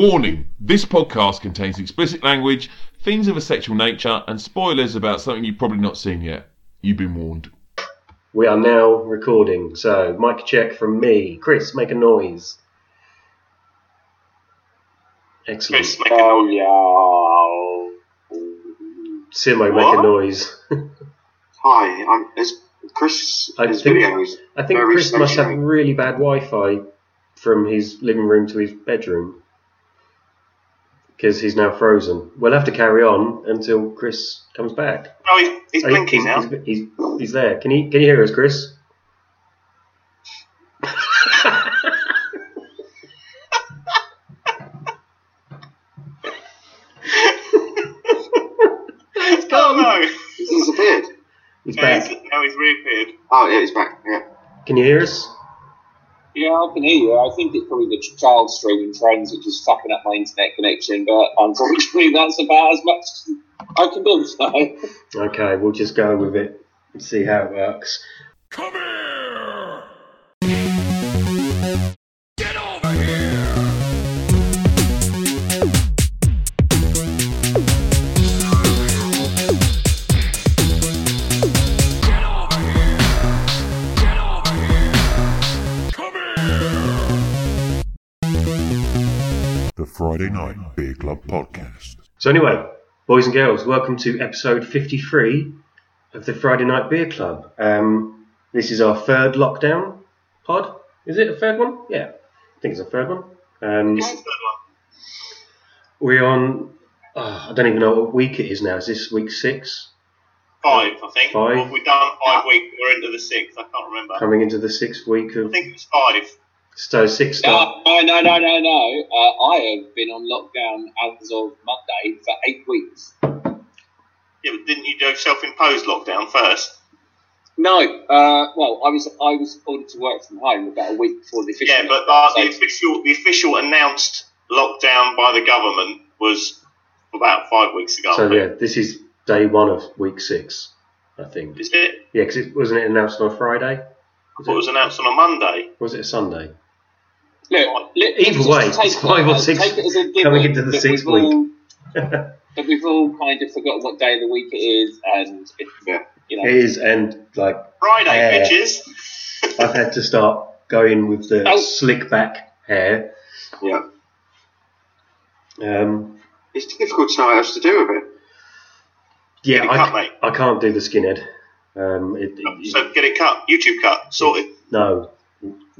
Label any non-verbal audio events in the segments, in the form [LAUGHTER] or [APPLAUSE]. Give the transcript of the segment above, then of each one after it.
Warning this podcast contains explicit language, themes of a sexual nature, and spoilers about something you've probably not seen yet. You've been warned. We are now recording. So, mic check from me. Chris, make a noise. Excellent. Chris, make a um, noise. Oh yeah. Simo, make a noise. [LAUGHS] Hi, I'm it's Chris. I his think- videos. I think Very Chris must have really bad Wi Fi from his living room to his bedroom. Because he's now frozen. We'll have to carry on until Chris comes back. Oh, he's, he's Oh, blinking he's, now. He's, he's, he's there. Can you, can you hear us, Chris? He's oh gone. no! [LAUGHS] He's disappeared. He's Yeah, back. he's, now he's reappeared. Oh yeah, he's back. Yeah. Can you hear us? Yeah, I can hear you. I think it's probably the child streaming trends which is fucking up my internet connection, but unfortunately [LAUGHS] that's about as much as I can do today. Okay, we'll just go with it and see how it works. Come here! So, anyway, boys and girls, welcome to episode 53 of the Friday Night Beer Club. Um, this is our third lockdown pod. Is it a third one? Yeah, I think it's a third one. Um, is the third we're on, oh, I don't even know what week it is now. Is this week six? Five, I think. Five. Well, we've done five weeks. We're into the sixth. I can't remember. Coming into the sixth week I think it was five. So, six start. No, no, no, no, no. Uh, I have been on lockdown as of Monday for eight weeks. Yeah, but didn't you do self-imposed lockdown first? No, uh, well, I was I was ordered to work from home about a week before the official. Yeah, but uh, the official the official announced lockdown by the government was about five weeks ago. So, yeah, this is day one of week six, I think. Is it? Yeah, because it wasn't it announced on a Friday? Was What it, was announced on a Monday? was it a Sunday? Look, let- Either way, it's five or six take it as a coming into the sixth week. all- that we've all kind of forgotten what day of the week it is, and it, Yeah. you know, It is, and like Friday, Yeah. bitches. [LAUGHS] I've had to start going with the Oh. slick back hair. Yeah. Um, It's difficult to know what else to do with it. yeah, it I, cut, mate. I can't do the skinhead. Um, it, it- So get it cut. YouTube cut. Sorted. no,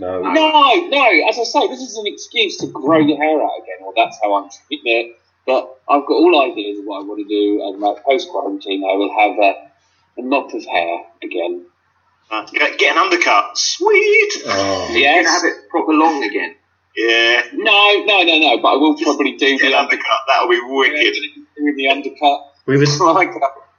no. no, no. As I say, this is an excuse to grow your hair out again, or that's how I'm treating it. But I've got all ideas of what I want to do, and like post quarantine, I will have a, a mop of hair again. Uh, get, get an undercut. Sweet. Oh, You're gonna have it proper long again. Yeah. No, no, no, no. But I will probably do Get an the undercut. undercut. That'll be wicked. Doing the undercut. we were [LAUGHS] Like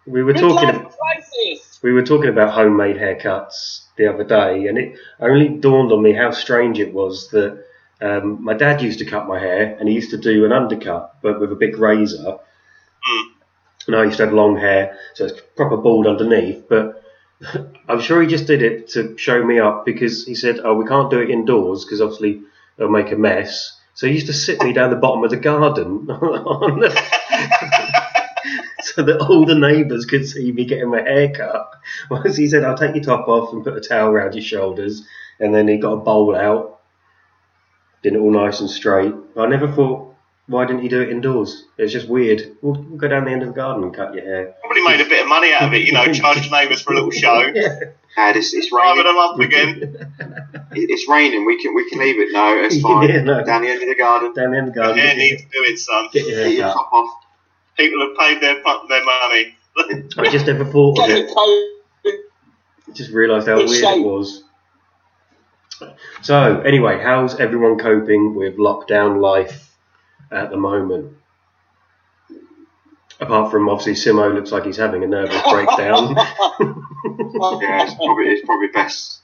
we were talking midlife we were talking about homemade haircuts the other day, and it only dawned on me how strange it was that um, my dad used to cut my hair, and he used to do an undercut, but with a big razor. Mm. And I used to have long hair, so it's proper bald underneath. But [LAUGHS] I'm sure he just did it to show me up because he said, "Oh, we can't do it indoors because obviously it'll make a mess." So he used to sit me down the bottom of the garden on [LAUGHS] the, [LAUGHS] so that all the neighbours could see me getting my hair cut. [LAUGHS] Once he said, "I'll take your top off and put a towel around your shoulders," and then he got a bowl out, did it all nice and straight. I never thought, why didn't you do it indoors? It was just weird. We'll, we'll go down the end of the garden and cut your hair. Probably made a bit of money out of it, you know, [LAUGHS] charged neighbours for a little show. [LAUGHS] Yeah. Dad, it's, it's Private raining. them up again. It's raining. We can we can leave it. No, it's fine. Yeah, no. Down the end of the garden. down the end of the garden. Yeah, get, needs doing, son. get your Get hair your cut. top off. People have paid their their money. I just never thought of it. the coat. Just realised how Good weird shape. it was. So, anyway, how's everyone coping with lockdown life at the moment? Apart from obviously Simo looks like he's having a nervous breakdown. [LAUGHS] Yeah, it's probably it's probably best.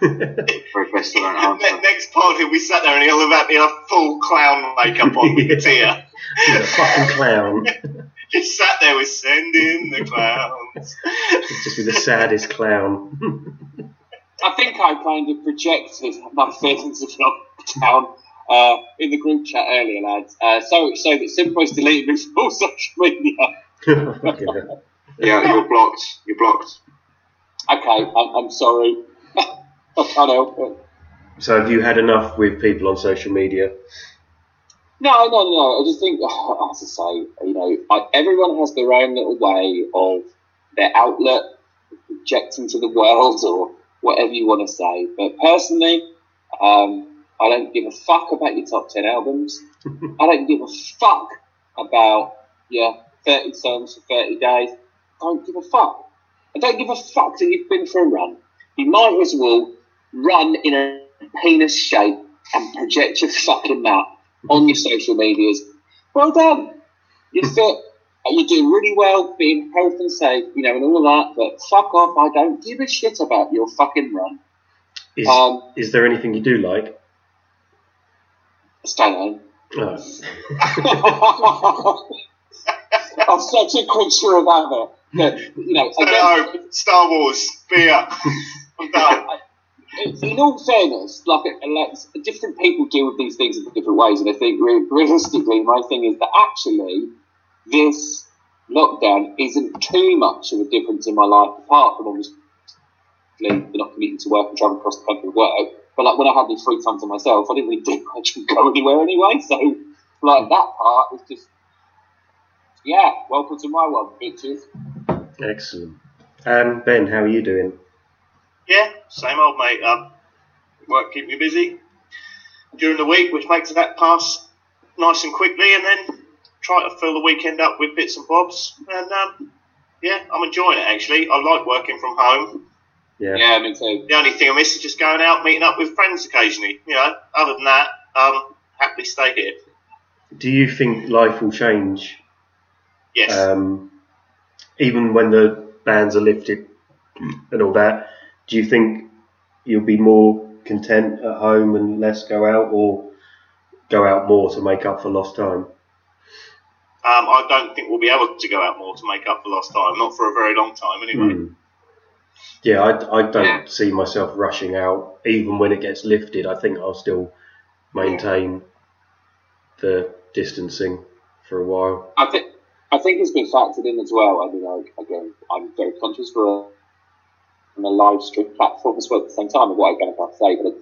Probably best to don't answer. Next pod, he'll sat there and he'll have in a full clown makeup on [LAUGHS] with Yeah. a tear. He's a fucking clown. [LAUGHS] Just sat there with sending the clowns. He's just be the saddest clown. I think I kind of projected my feelings of lockdown uh, in the group chat earlier, lads. Uh, so much so that Simpo's deleted me from all social media. [LAUGHS] Yeah. Yeah, you're blocked. You're blocked. Okay, I'm, I'm sorry. I can't help it. So have you had enough with people on social media? No, no, no. I just think, as [SIGHS] I say, you know, I, everyone has their own little way of their outlet, projecting to the world or whatever you want to say. But personally, um, I don't give a fuck about your top 10 albums. [LAUGHS] I don't give a fuck about your 30 songs for 30 days. I don't give a fuck. I don't give a fuck that you've been for a run. You might as well run in a penis shape and project your fucking map on your social medias. Well done. You're [LAUGHS] fit. You're doing really well, being healthy and safe, you know, and all of that. But fuck off. I don't give a shit about your fucking run. Is, Um, is there anything you do like? Stay home. Oh. [LAUGHS] [LAUGHS] I'm such a creature of habit. That, you know, Stay again. Star Wars. Beer. I'm done. In all fairness, like, uh, like different people deal with these things in different ways, and I think re- realistically, my thing is that actually this lockdown isn't too much of a difference in my life, apart from obviously not commuting to work and traveling across the country to work. But like when I had these free time to myself, I didn't really [LAUGHS] do much and go anywhere anyway. So like that part is just yeah, welcome to my world, bitches. Excellent. Um, ben, how are you doing? Yeah, same old mate. Um, work keep me busy during the week, which makes that pass nice and quickly, and then try to fill the weekend up with bits and bobs. And um, yeah, I'm enjoying it actually. I like working from home. Yeah. Yeah, me too. The only thing I miss is just going out, meeting up with friends occasionally. You know, other than that, um, happily stay here. Do you think life will change Yes. um, even when the bans are lifted and all that? Do you think you'll be more content at home and less go out, or go out more to make up for lost time? Um, I don't think we'll be able to go out more to make up for lost time. Not for a very long time, anyway. Hmm. Yeah, I, I don't Yeah. see myself rushing out. Even when it gets lifted, I think I'll still maintain the distancing for a while. I think I think it's been factored in as well. I mean, I, again, I'm very conscious for a, on a live stream platform as well at the same time of what I'm going to say, but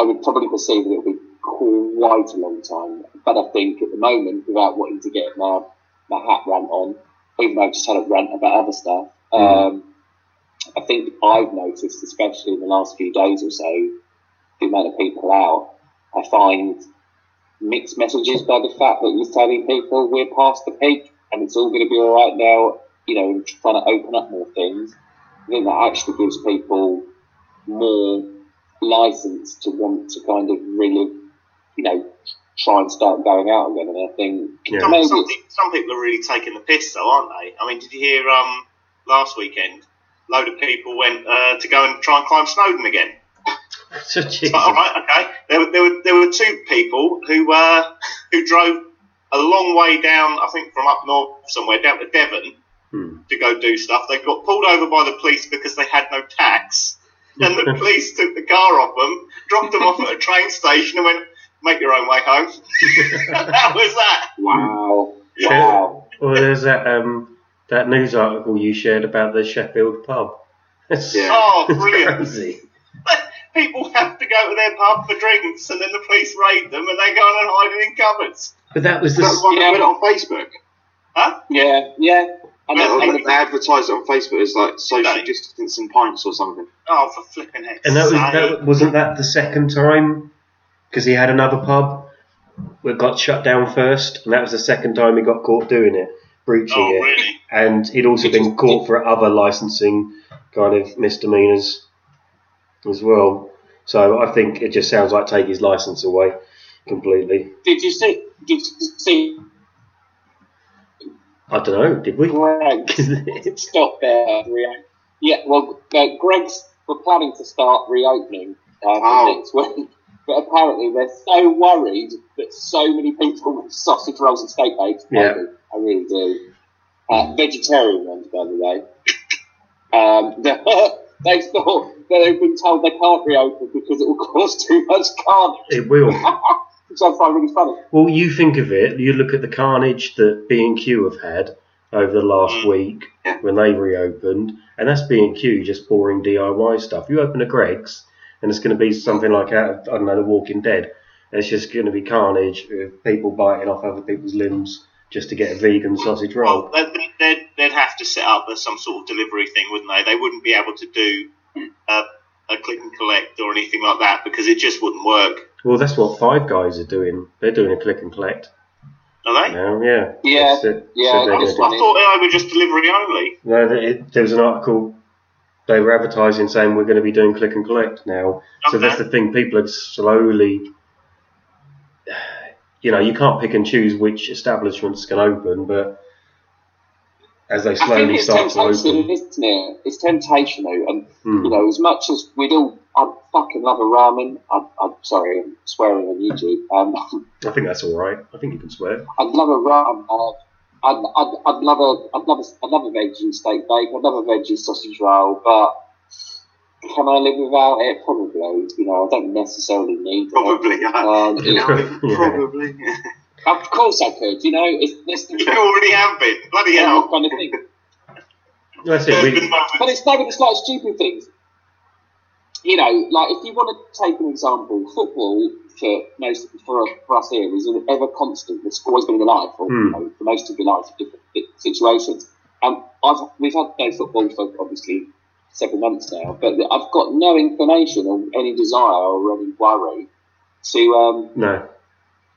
I would probably perceive that it will be quite a long time. But I think at the moment, without wanting to get my, my hat rant on, even though I've just had a rant about other stuff, um, I think I've noticed, especially in the last few days or so, the amount of people out, I find mixed messages by the fact that you're telling people we're past the peak and it's all going to be all right now, you know, trying to open up more things. I think that actually gives people more license to want to kind of really, you know, try and start going out again. And I think Yeah. Some, some, some people are really taking the piss, though, aren't they? I mean, did you hear um, last weekend? A load of people went uh, to go and try and climb Snowdon again. [LAUGHS] So, Jesus. All right, okay. There, were- there, were, there were two people who uh, [LAUGHS] who drove a long way down, I think from up north somewhere, down to Devon Hmm. to go do stuff. They got pulled over by the police because they had no tax. And the [LAUGHS] police took the car off them, dropped them off at a train station, and went, make your own way home. [LAUGHS] that was that. wow, wow. Well, there's that um, that news article you shared about the Sheffield pub. That's Yeah. [LAUGHS] Oh, brilliant. crazy. People have to go to their pub for drinks, and then the police raid them, and they go on and hide it in cupboards. But that was Is that the the one Yeah. that went on Facebook? Huh? Yeah, yeah. And Yeah, then- They, and they advertised it on Facebook as like social No. distancing pints or something. Oh, for flipping heck. and that was, that wasn't that the second time because he had another pub that got shut down first, and that was the second time he got caught doing it, breaching Oh, it. really? and he'd also been caught for other licensing kind of misdemeanors as well. So I think it just sounds like take his license away completely. did you see? Did you see I don't know, did we? Greg [LAUGHS] [LAUGHS] stop there? Yeah, well, uh, Greggs were planning to start reopening uh, Oh. next week, [LAUGHS] but apparently they're so worried that so many people with sausage rolls and steak bakes. I Yeah. I really do. Uh, vegetarian ones, by the way. Um, they thought that they've been told they can't reopen because it will cause too much carnage. it will. Which I find really funny. Well, you think of it. You look at the carnage that B and Q have had over the last Mm. week Yeah. when they reopened, and that's B and Q just pouring DIY stuff. You open a Greggs, and it's going to be something like out of, I don't know, The Walking Dead. It's just going to be carnage people biting off other people's limbs just to get a vegan sausage roll. Well, they'd, they'd, they'd have to set up some sort of delivery thing, wouldn't they? They wouldn't be able to do a, a click and collect or anything like that because it just wouldn't work. Well, that's what Five Guys are doing. They're doing a click and collect Are they? now. Yeah. Yeah, They yeah, said I, they're was- gonna I thought they were just delivery only. No, there- it, there was an article. They were advertising saying we're going to be doing click and collect now. So that's the thing. People are slowly. You know, you can't pick and choose which establishments can open, but as they I think slowly it's start to temptation, open, isn't it? It's temptation, though, and Hmm. you know, as much as we'd all, I fucking love a ramen. I, I'm sorry, I'm swearing on YouTube. Um, I think that's all right. I think you can swear. I'd love a ramen. Uh, I'd, I'd, I'd love a, I'd love a, I'd love a veggie steak bake. I'd love a veggie sausage roll, but can I live without it? Probably. You know, I don't necessarily need it. Probably, yeah. Um, [LAUGHS] You know, Yeah. [LAUGHS] probably. of course I could. You know, it's this [LAUGHS] You already have been. Bloody hell. kind of thing. That's it. been We, moments. But it's maybe it's like stupid things. You know, like if you want to take an example, football for most for, for us here is an ever constant. It's always been in your life, or Hmm. you know, for most of your life, in different different situations. And I've we've had no football for obviously several months now, but I've got no inclination or any desire or any worry to um, no,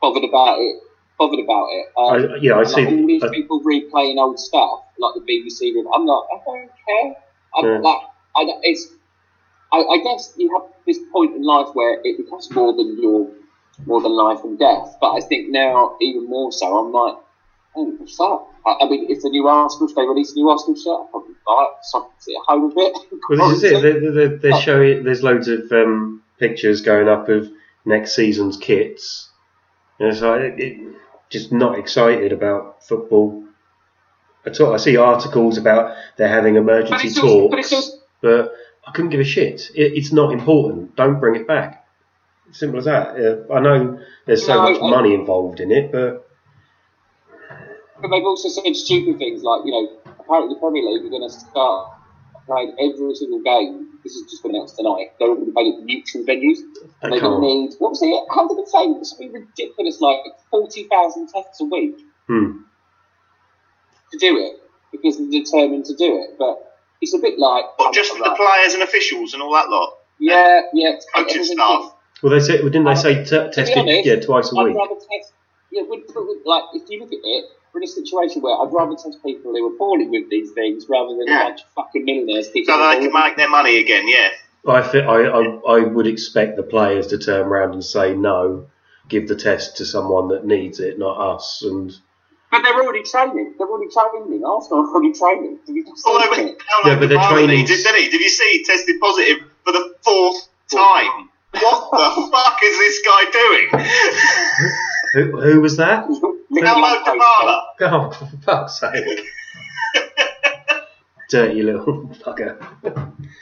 bothered about it. Bothered about it. Um, I, yeah, I like see. all these I- people replaying old stuff, like the BBC. I'm like, I don't care. I'm Yeah. like, I, it's. I, I guess you have this point in life where it becomes more than your, more than life and death. But I think now even more so. I'm like, oh fuck. I, I mean, if the new Arsenal, if they release a new Arsenal shirt, I'll probably buy it. So I can sit at home with it. [LAUGHS] Well, this is it. They're, they're, they're Oh. showing. There's loads of um, pictures going up of next season's kits. And it's like it, it- just not excited about football at all. I see articles about they're having But emergency also, talks, but but I couldn't give a shit. It, it's not important. Don't bring it back. Simple as that. Uh, I know there's so No, much money involved in it, but But they've also said stupid things like, you know, apparently the Premier League are going to start playing every single game. This is just been announced tonight. They're all going to play at neutral venues. And they're going to can't. need, what was it? How did it say? It was something ridiculous, like 40,000 tests a week Hmm. to do it because they're determined to do it. But it's a bit like. What, just for the players and officials and all that lot? Yeah, yeah. Coaching everything- staff. Well, they said, didn't they say t- To test be honest, yeah twice a I'd week? rather test. Yeah, would, would, like if you look at it, we're in a situation where I'd rather test people who are poorly with these things rather than Yeah. a bunch of fucking millionaires. kicking So they can make their money again, yeah. I, thi- I, I, I would expect the players to turn around and say no, give the test to someone that needs it, not us. And But they're already training. They're already training. Arsenal are already training. Did you just Although, see but, it? Yeah, but they're training- Did, did, he? did you see he tested positive for the fourth time? What the [LAUGHS] fuck is this guy doing? who, who was that? [LAUGHS] Hello, Kamala. Oh, for fuck's sake! Dirty little fucker.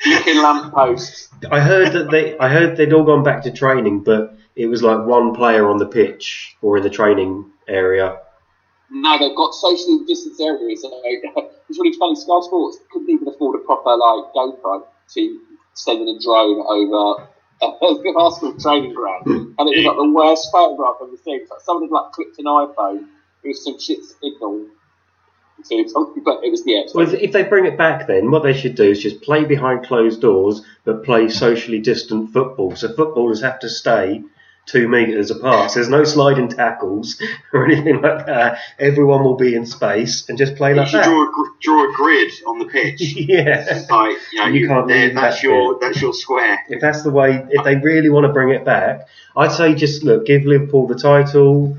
Licking lampposts. I heard that they, I heard they'd all gone back to training, but it was like one player on the pitch or in the training area. No, they've got socially distanced areas. So [LAUGHS] it's really funny. Sky Sports couldn't even afford a proper like GoPro to send in a drone over [LAUGHS] the Arsenal training ground, hmm. and it was like the worst photograph I've ever seen. It's like somebody like clicked an iPhone with some shit signal. To something, but it was yeah. Well, if, if they bring it back, then what they should do is just play behind closed doors, but play socially distant football. So footballers have to stay two meters apart. So there's no sliding tackles or anything like that. Everyone will be in space and just play You like that. draw a, draw a grid on the pitch. [LAUGHS] yeah. like, you know, You you, can't there, that's that your bit. that's your square. If that's the way, if they really want to bring it back, I'd say just look, give Liverpool the title,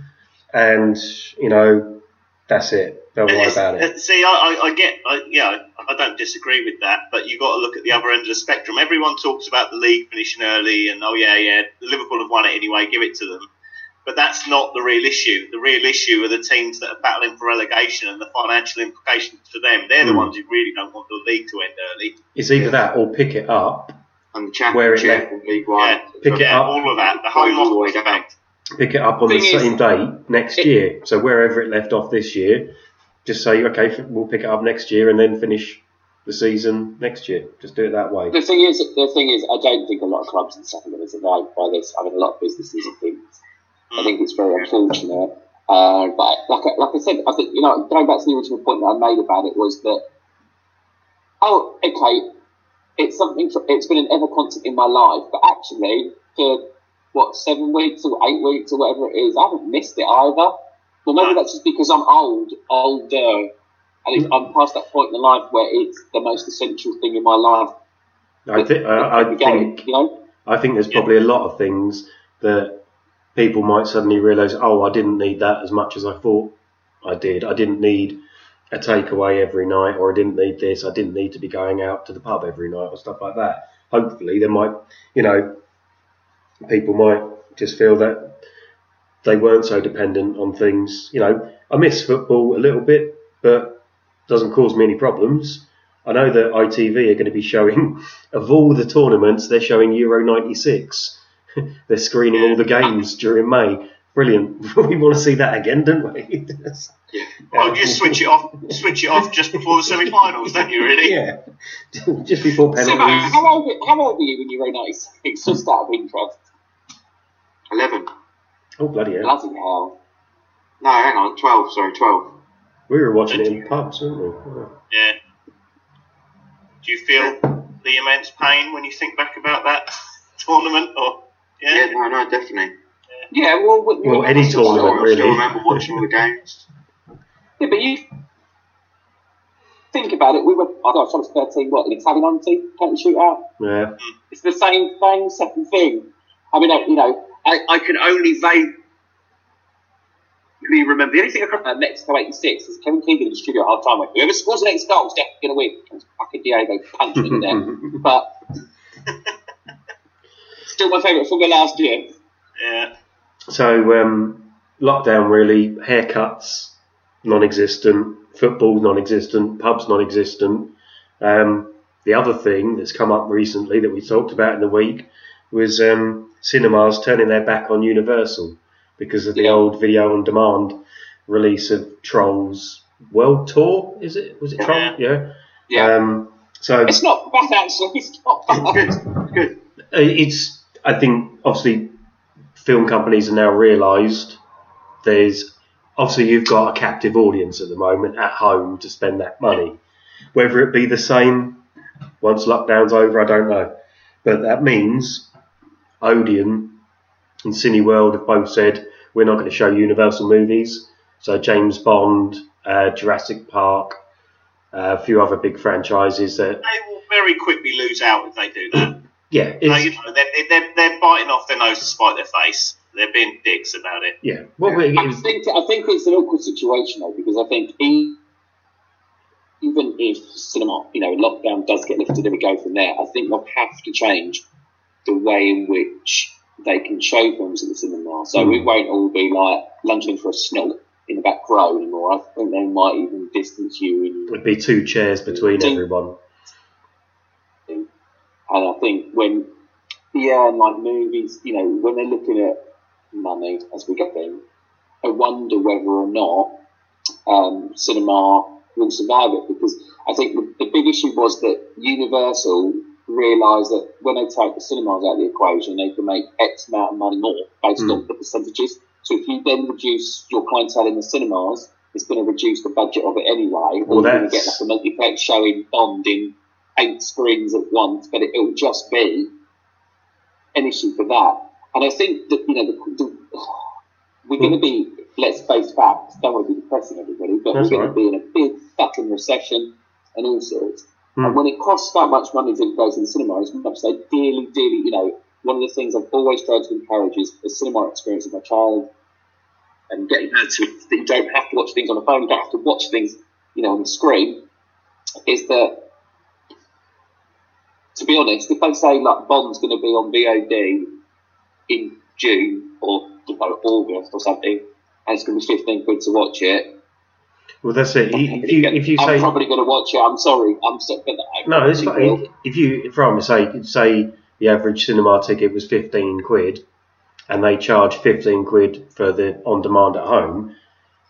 and you know, that's it. Don't worry about it. See, I, I, I get, I, yeah, I don't disagree with that, but you've got to look at the other end of the spectrum. Everyone talks about the league finishing early, and oh yeah, yeah, Liverpool have won it anyway, give it to them. But that's not the real issue. The real issue are the teams that are battling for relegation and the financial implications for them. They're the Hmm. ones who really don't want the league to end early. It's either that or pick it up. And the Where it championship, League One, Yeah, Pick it up. all of that, the whole Goes all the way down. effect. pick it up on the Thing is- same date next It- year. So wherever it left off this year, just say okay, we'll pick it up next year and then finish the season next year. Just do it that way. The thing is, the thing is, I don't think a lot of clubs in Sutton are going to survive by this. I mean, a lot of businesses and things. I think it's very unfortunate. Uh, but like, I- like I said, I think you know, going back to the original point that I made about it was that, oh, okay, it's something. It's been an ever constant in my life, but actually, for what seven weeks or eight weeks or whatever it is, I haven't missed it either. Well, maybe that's just because I'm old, older, and I'm past that point in life where it's the most essential thing in my life. I, thi- I, I think you know. I think there's probably a lot of things that people might suddenly realise. Oh, I didn't need that as much as I thought I did. I didn't need a takeaway every night, or I didn't need this. I didn't need to be going out to the pub every night, or stuff like that. Hopefully, there might, you know, people might just feel that they weren't so dependent on things. You know, I miss football a little bit, but doesn't cause me any problems. I know that ITV are going to be showing, [LAUGHS] of all the tournaments, they're showing Euro 96. [LAUGHS] they're screening all the games during May. Brilliant. [LAUGHS] we want to see that again, don't we? yeah. Well, you switch it off, switch it off just before the semi-finals, don't you? Really? yeah. Just before penalties. how old, how old were you when you were 96? Just out of interest. 11. Oh, bloody hell. Bloody hell. No, hang on, 12, sorry, 12. We were watching it in pubs, weren't we? Yeah. Do you feel the immense pain when you think back about that [LAUGHS] tournament? Or Yeah, yeah, no, no, definitely. Yeah, well, what- Well, any I still, tournament, I really. still remember watching all the games. [LAUGHS] Yeah, but you think about it. We were, I don't know, I was 13, what, an Italian on team, penalty shootout? Yeah. It's the same thing, second thing. I mean, uh, you know, I, I can only vaguely remember. The only thing I can remember Mexico 86 is Kevin Keegan in the studio at half time went, whoever scores the next goal is definitely going to win. And it's fucking Diego punching him there. [LAUGHS] But still my favourite football last year. yeah. So, um, lockdown really, haircuts non existent, football non existent, pubs non existent. Um, the other thing that's come up recently that we talked about in the week was um, cinemas turning their back on Universal because of the Yeah. old video on demand release of Trolls World Tour. Is it? Was it. Trolls? Yeah. Yeah. Um, so it's not bad, actually. It's not bad. [LAUGHS] Good, good. It's I think obviously film companies have now realised there's obviously you've got a captive audience at the moment at home to spend that money. Whether it be the same once lockdown's over, I don't know. But that means Odeon and Cineworld have both said we're not going to show Universal movies. So James Bond, uh, Jurassic Park, uh, a few other big franchises that They will very quickly lose out if they do that. [CLEARS THROAT] yeah, no, it's, you know, they're, they're, they're biting off their nose to spite their face. They're being dicks about it. yeah. What we- I think I think it's an awkward situation though because I think e- even if cinema, you know, lockdown does get lifted and we go from there, I think they'll have to change the way in which they can show films at the cinema. So Mm. it won't all be like lunching for a snog in the back row anymore. I think they might even distance you and It'd be two chairs between Think- everyone. And I think when, yeah, and like movies, you know, when they're looking at money as we get in, I wonder whether or not um, cinema will survive it because I think the, the big issue was that Universal realised that when they take the cinemas out of the equation, they can make X amount of money more based Mm. on the percentages. So if you then reduce your clientele in the cinemas, it's going to reduce the budget of it anyway. Well, or you're going to get like a multiplex showing Bond in eight screens at once, but it, it'll just be an issue for that. And I think that you know the, the, we're going to be let's face facts. Don't want to be depressing everybody, but That's we're going all to be in a big fucking recession and all sorts. Hmm. And when it costs that much money to go to the cinema, as much I dearly, dearly, you know, one of the things I've always tried to encourage is the cinema experience with my child and getting her to that you don't have to watch things on a phone, you don't have to watch things, you know, on the screen. Is that to be honest, if they say like Bond's going to be on VOD in June or you know, August or something, and it's going to be fifteen quid to watch it, Well, that's it. If you if you say, I'm probably going to watch it. I'm sorry, I'm so, but I no, it's fine. If you, sake, say say the average cinema ticket was fifteen quid, and they charge 15 quid for the on demand at home,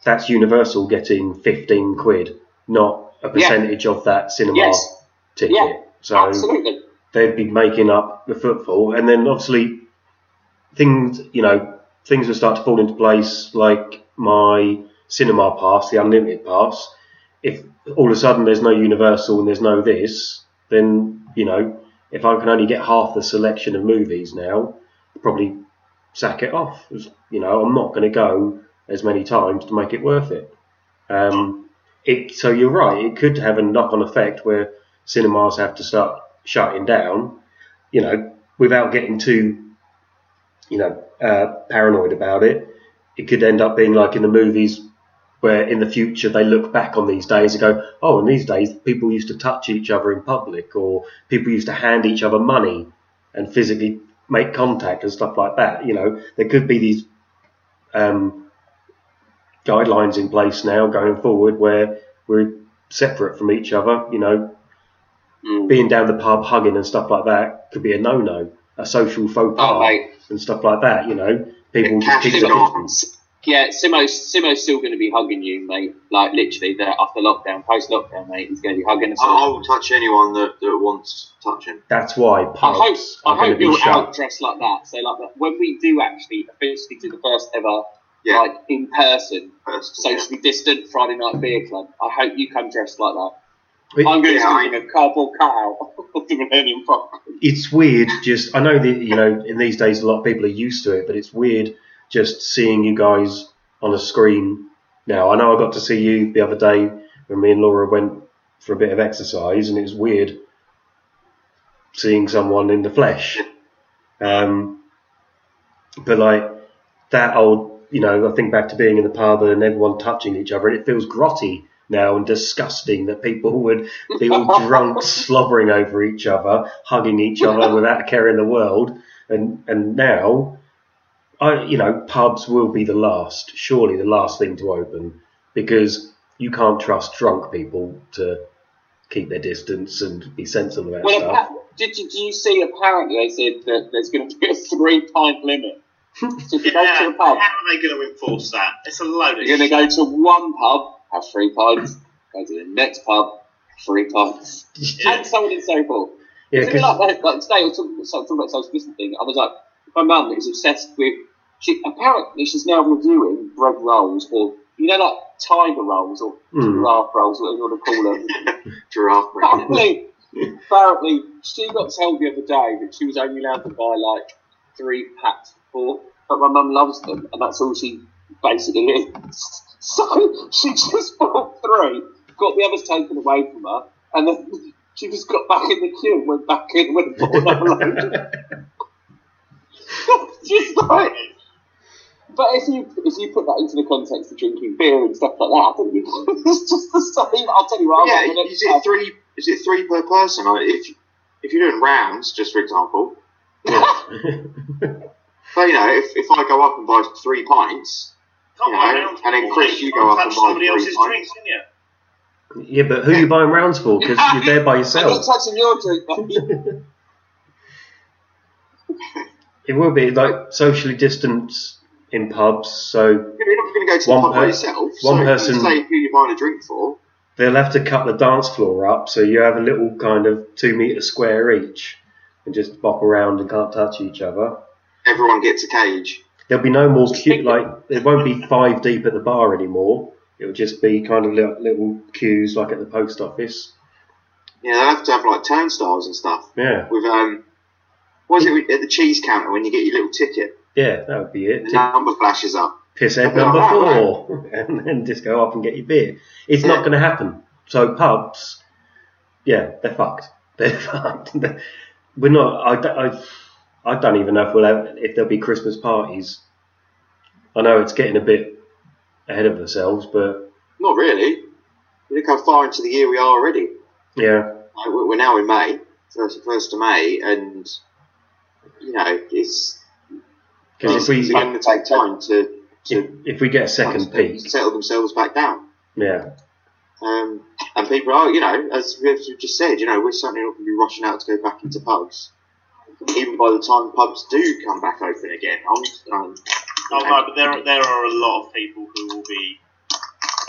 that's Universal getting 15 quid, not a percentage of that cinema Yes. ticket. Yeah, so Absolutely. they'd be making up the footfall, and then obviously things, you know, things will start to fall into place, like my cinema pass, the unlimited pass. If all of a sudden there's no Universal and there's no this, then you know, if I can only get half the selection of movies now, I'll probably sack it off. You know, I'm not going to go as many times to make it worth it. Um, it so you're right. It could have a knock-on effect where cinemas have to start shutting down. You know, without getting too, you know, uh, paranoid about it. It could end up being like in the movies where in the future they look back on these days and go, oh, in these days people used to touch each other in public or people used to hand each other money and physically make contact and stuff like that. You know, there could be these um, guidelines in place now going forward where we're separate from each other. You know, Mm. being down the pub hugging and stuff like that could be a no-no, a social faux Oh, pas mate. and stuff like that. You know, people just keep distance. Yeah, Simo's, Simo's still going to be hugging you, mate. Like, literally, the, after lockdown, post lockdown, mate, he's going to be hugging us I, I all. won't touch anyone that, that wants touching. That's why I hope, pubs I are going to hope you're shut. out dressed like that. So, like, that, when we do actually officially do the first ever, Yeah. like, in person, First, yeah. socially distant Friday night beer club, I hope you come dressed like that. It- I'm going Yeah, to I- bring a cardboard cutout [LAUGHS] of the Millennium Falcon. it's weird just I know that you know in these days a lot of people are used to it, but it's weird just seeing you guys on a screen now. I know I got to see you the other day when me and Laura went for a bit of exercise and it was weird seeing someone in the flesh. Um, but like that old you know, I think back to being in the pub and everyone touching each other and it feels grotty now and disgusting that people would be all [LAUGHS] drunk, slobbering over each other, hugging each other without in the world. And and now, I you know, pubs will be the last, surely the last thing to open because you can't trust drunk people to keep their distance and be sensible about Well, stuff. did you, do you see? Apparently, they said that there's going to be a three pint limit. So if you go Yeah, to a pub, how are they going to enforce that? It's a load of you're going to go to one pub, have three pints. Go to the next pub, three pints, and so on and so forth. Yeah, It's a bit 'cause- like, like today, I was talking, talking about social distancing. I was like, my mum is obsessed with. She apparently she's now reviewing bread rolls, or you know, like tiger rolls or Mm. giraffe rolls, whatever you want to call them. [LAUGHS] Giraffe bread. apparently, apparently, she got told the other day that she was only allowed to buy like three packs of four, but my mum loves them, and that's all she basically is. [LAUGHS] So she just bought three, got the others taken away from her, and then [LAUGHS] she just got back in the queue and went back in and bought another load. just like. But if you if you put that into the context of drinking beer and stuff like that, then you, [LAUGHS] it's just the same. I'll tell you what. yeah, I'm is it three? Is it three per person? Or if if you're doing rounds, just for example, Yeah. [LAUGHS] so you know, if, if I go up and buy three pints, Can't you buy know, rounds and then Chris, mate. you go up and buy somebody three else's pints. drinks, can you? yeah, but who are you buying rounds for? Because you're there by [LAUGHS] I'm not yourself. touching your drink. It will be like socially distanced in pubs, so you're not going to go to the One pub by yourself. one so person- say who you're buying a drink for. they'll have to cut the dance floor up so you have a little kind of two metre square each and just bop around and can't touch each other. Everyone gets a cage. There'll be no more queue, like, there won't be five deep at the bar anymore. It'll just be kind of little, little queues like at the post office. Yeah, they'll have to have like turnstiles and stuff. Yeah, With um, what is it at the cheese counter when you get your little ticket? Yeah, that would be it. The number flashes up. piss head Yeah, number four, [LAUGHS] and then just go up and get your beer. It's not going to happen. So pubs, yeah, they're fucked. [LAUGHS] They're fucked. We're not. I, don't- I, I don't even know if we'll have if there'll be Christmas parties. I know it's getting a bit ahead of ourselves, but Not really. Look how far into the year we are already. yeah, Like, we're we're now in May, first first of May, and you know it's because it's, if it's we going to take time to to if we get a second peak, settle themselves back down. yeah, Um, and people are, you know, as we've just said, you know, we're certainly not going to be rushing out to go back into pubs. even by the time pubs do come back open again, I'm um, Oh no, but there there are a lot of people who will be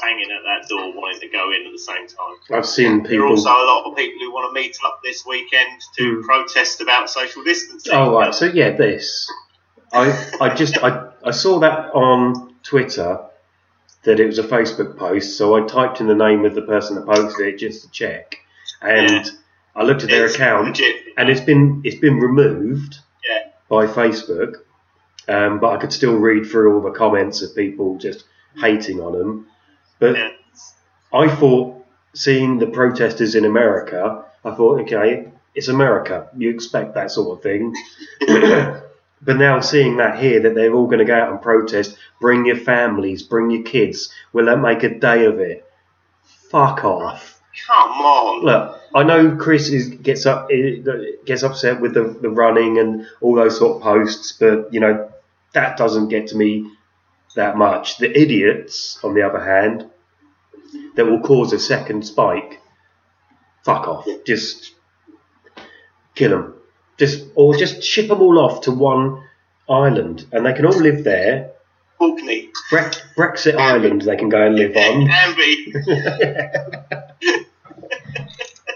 banging at that door wanting to go in at the same time. I've seen people. There are people. also a lot of people who want to meet up this weekend to Hmm. protest about social distancing. Oh right, so yeah, this. I I just I, I saw that on Twitter that it was a Facebook post, so I typed in the name of the person that posted it just to check, and Yeah. I looked at their It's account, legit. and it's been it's been removed Yeah. by Facebook, um, but I could still read through all the comments of people just hating on them. But Yeah. I thought seeing the protesters in America, I thought, okay, it's America. You expect that sort of thing. [COUGHS] [COUGHS] but now seeing that here, that they're all going to go out and protest, bring your families, bring your kids, we'll uh, make a day of it. Fuck off. Come on. Look, I know Chris is, gets up eh, gets upset with the, the running and all those sort of posts, but you know that doesn't get to me that much. The idiots, on the other hand, that will cause a second spike, fuck off. Just kill them. Just or just ship them all off to one island, and they can all live there. Orkney. Bre- Brexit Island, they can go and live on. [LAUGHS] Amby. [LAUGHS]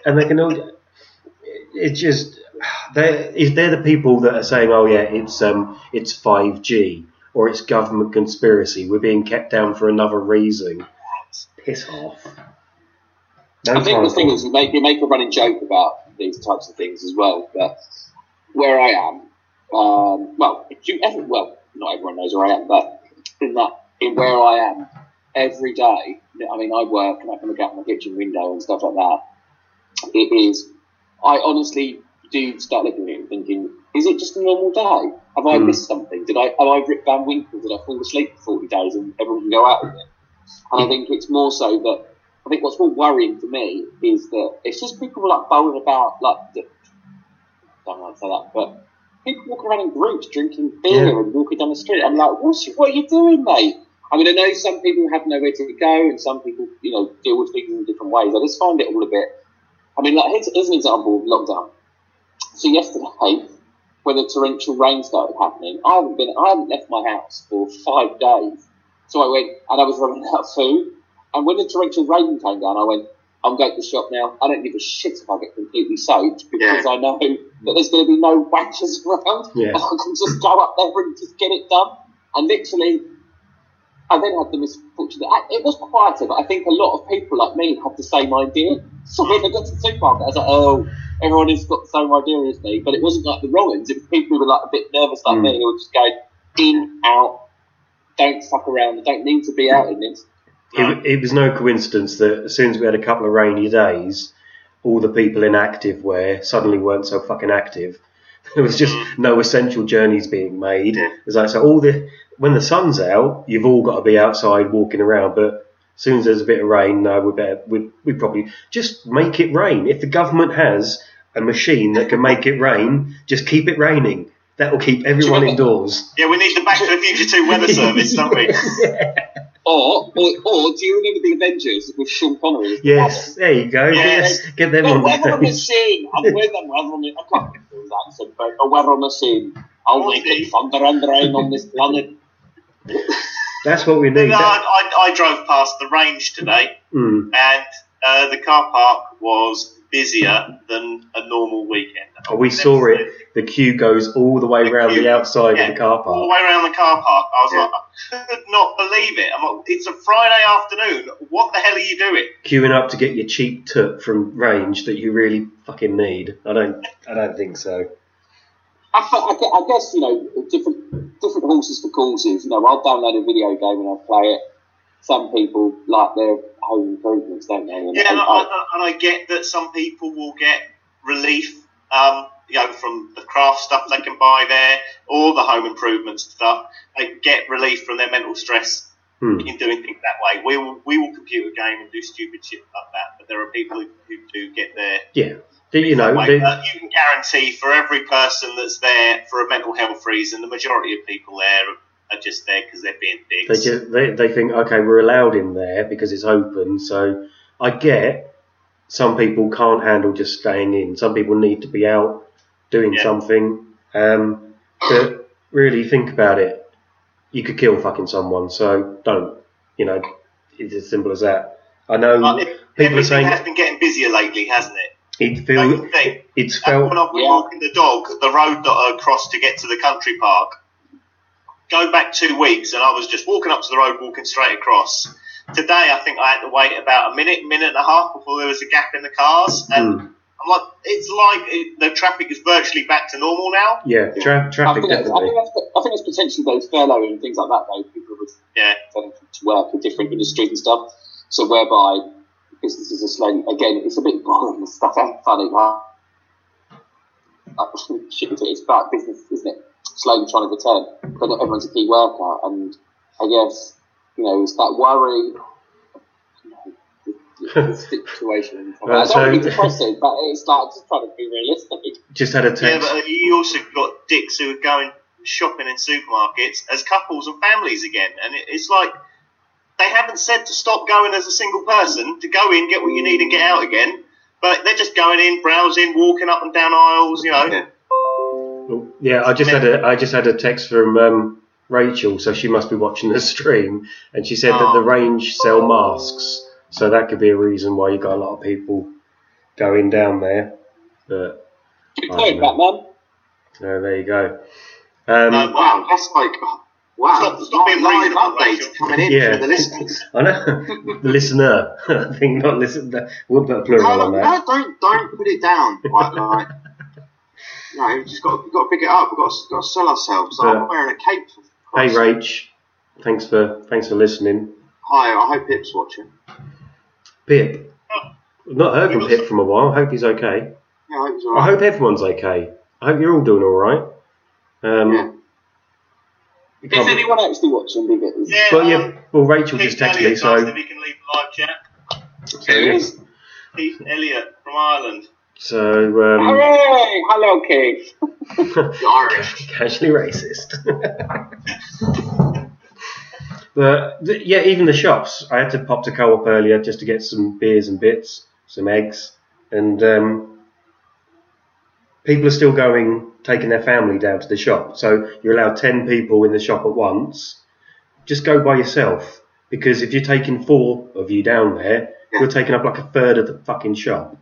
and they can all. It's just they is they're the people that are saying, "Oh yeah, it's um, it's five G or it's government conspiracy. We're being kept down for another reason." Piss off. No I think the thing is, you make, you make a running joke about these types of things as well. But where I am, um, well, you ever, well, not everyone knows where I am, but in that, in where I am, every day, I mean, I work and I can look out my kitchen window and stuff like that. It is, I honestly do start looking at it and thinking, is it just a normal day? Have I Hmm. missed something? Did I, have I ripped Van Winkle? Did I fall asleep for 40 days and everyone can go out with it? And I think it's more so that I think what's more worrying for me is that it's just people like bowling about like don't say that, but people walking around in groups drinking beer Yeah. and walking down the street. I'm like, what's what are you doing, mate? I mean, I know some people have nowhere to go, and some people, you know, deal with things in different ways. I just find it all a bit. I mean, like here's, here's an example of lockdown. So yesterday, when the torrential rain started happening, I haven't been, I haven't left my house for five days. So I went and I was running out of food. And when the torrential rain came down, I went, I'm going to the shop now. I don't give a shit if I get completely soaked because I know that there's going to be no wankers [LAUGHS] around. Yeah. I can just go up there and just get it done. And literally, I then had the misfortune that it was quieter, but I think a lot of people like me had the same idea. So when I got to the supermarket, I was like, oh, everyone has got the same idea as me. But it wasn't like the ones. It was people who were like a bit nervous like Mm. me who were just going in, out, don't fuck around, don't need to be out in this. It, it was no coincidence that as soon as we had a couple of rainy days, all the people in active wear suddenly weren't so fucking active. [LAUGHS] There was just mm. no essential journeys being made. It's like so all the when the sun's out, you've all got to be outside walking around. But as soon as there's a bit of rain, no, we better we we probably just make it rain. If the government has a machine that can make it rain, just keep it raining. That will keep everyone indoors. Yeah, we need the Back to the Future 2 weather [LAUGHS] service, don't we? Or, or, or do you remember the Avengers with Sean Connery? the Yes, there you go. Yes. Yes, get them The on weather the machine. I'm with them. Weather machine. I can't do that accent, but a weather machine. I'll make it thunder and rain on this planet. That's what we No, need. I, I, I drove past the range today, Mm. and uh, the car park was busier than a normal weekend. Oh, we saw it. The queue goes all the way The around queue, the outside yeah, of the car park. All the way around the car park. I was Yeah. like, I could not believe it. I'm like, it's a Friday afternoon. What the hell are you doing? Queuing up to get your cheap took from range that you really fucking need. I don't. I don't think so. I, th- I, gue- I guess you know different different horses for courses. You know, I'll download a video game and I'll play it. Some people like their home improvements, don't they? And, Yeah, and and I, and I get that some people will get relief, um, you know, from the craft stuff they can buy there, or the home improvement stuff. They get relief from their mental stress Hmm. in doing things that way. We will, we will computer game and do stupid shit like that, but there are people who, who do get there Yeah. Do You know. They, you can guarantee for every person that's there for a mental health reason, the majority of people there are, just there because they're being they just they, they think okay, we're allowed in there because it's open. So I get some people can't handle just staying in. Some people need to be out doing Yeah. something. Um, but really, think about it. You could kill fucking someone, so don't. You know, it's as simple as that. I know Like, people are saying it has been getting busier lately, hasn't it? it Don't feel you think? it's felt when I've been Yeah. walking the dog, the road that I crossed to get to the country park, go back two weeks, and I was just walking up to the road, walking straight across. Today, I think I had to wait about a minute, minute and a half before there was a gap in the cars, and Hmm. I'm like, it's like it, the traffic is virtually back to normal now. yeah, tra- I traffic think, that's, I, definitely. think that's, I think it's potentially those furlough and things like that, though. People would Yeah. to work in different industries and stuff. So whereby businesses are slowly, again, it's a bit boring and stuff, ain't funny, huh? Like, [LAUGHS] shit, it's about business, isn't it? Slowly trying to return. But everyone's a key worker, and I guess, you know, it's that worry, you know, the, the [LAUGHS] situation. And stuff. Well, I don't want to be so- depressing, but it's like just trying to be realistic. Just had a Yeah, but you also got dicks who are going shopping in supermarkets as couples and families again, and it's like they haven't said to stop going as a single person to go in, get what you need, and get out again. But they're just going in, browsing, walking up and down aisles, you know. Yeah. Yeah, I just had a I just had a text from um, Rachel, so she must be watching the [LAUGHS] stream, and she said that Oh. the range sell masks, so that could be a reason why you got a lot of people going down there. But Good I point. Batman. uh, there you go. Um, No, Wow, that's like wow. Stop- stop being live updates Rachel. coming in Yeah. from the [LAUGHS] listeners. I know [LAUGHS] the listener. I think not listen. We'll put a plural No, on no, that. don't don't put it down. Like, like, no, we've just got we've got to pick it up. We've got to, got to sell ourselves. Like, Yeah. I'm wearing a cape. For Hey, Rach. Thanks for thanks for listening. Hi, I hope Pip's watching. Pip. I've not heard from Pip from a while. I hope he's okay. Yeah, I hope he's I hope everyone's okay. I hope you're all doing all right. Um, Yeah. Is can't- anyone actually watching Big Hitters? Yeah, Well, um, yeah. Well, Rachel Keith just texted me, Elliott asked so if he can leave the live chat. so, yeah. Keith Elliott from Ireland. So um, Hooray! Hello, Keith. [LAUGHS] Casually racist. [LAUGHS] but th- yeah, even the shops. I had to pop to co-op earlier just to get some beers and bits, some eggs, and um, people are still going, taking their family down to the shop. So you're allowed ten people in the shop at once. Just go by yourself because if you're taking four of you down there, you're taking up like a third of the fucking shop.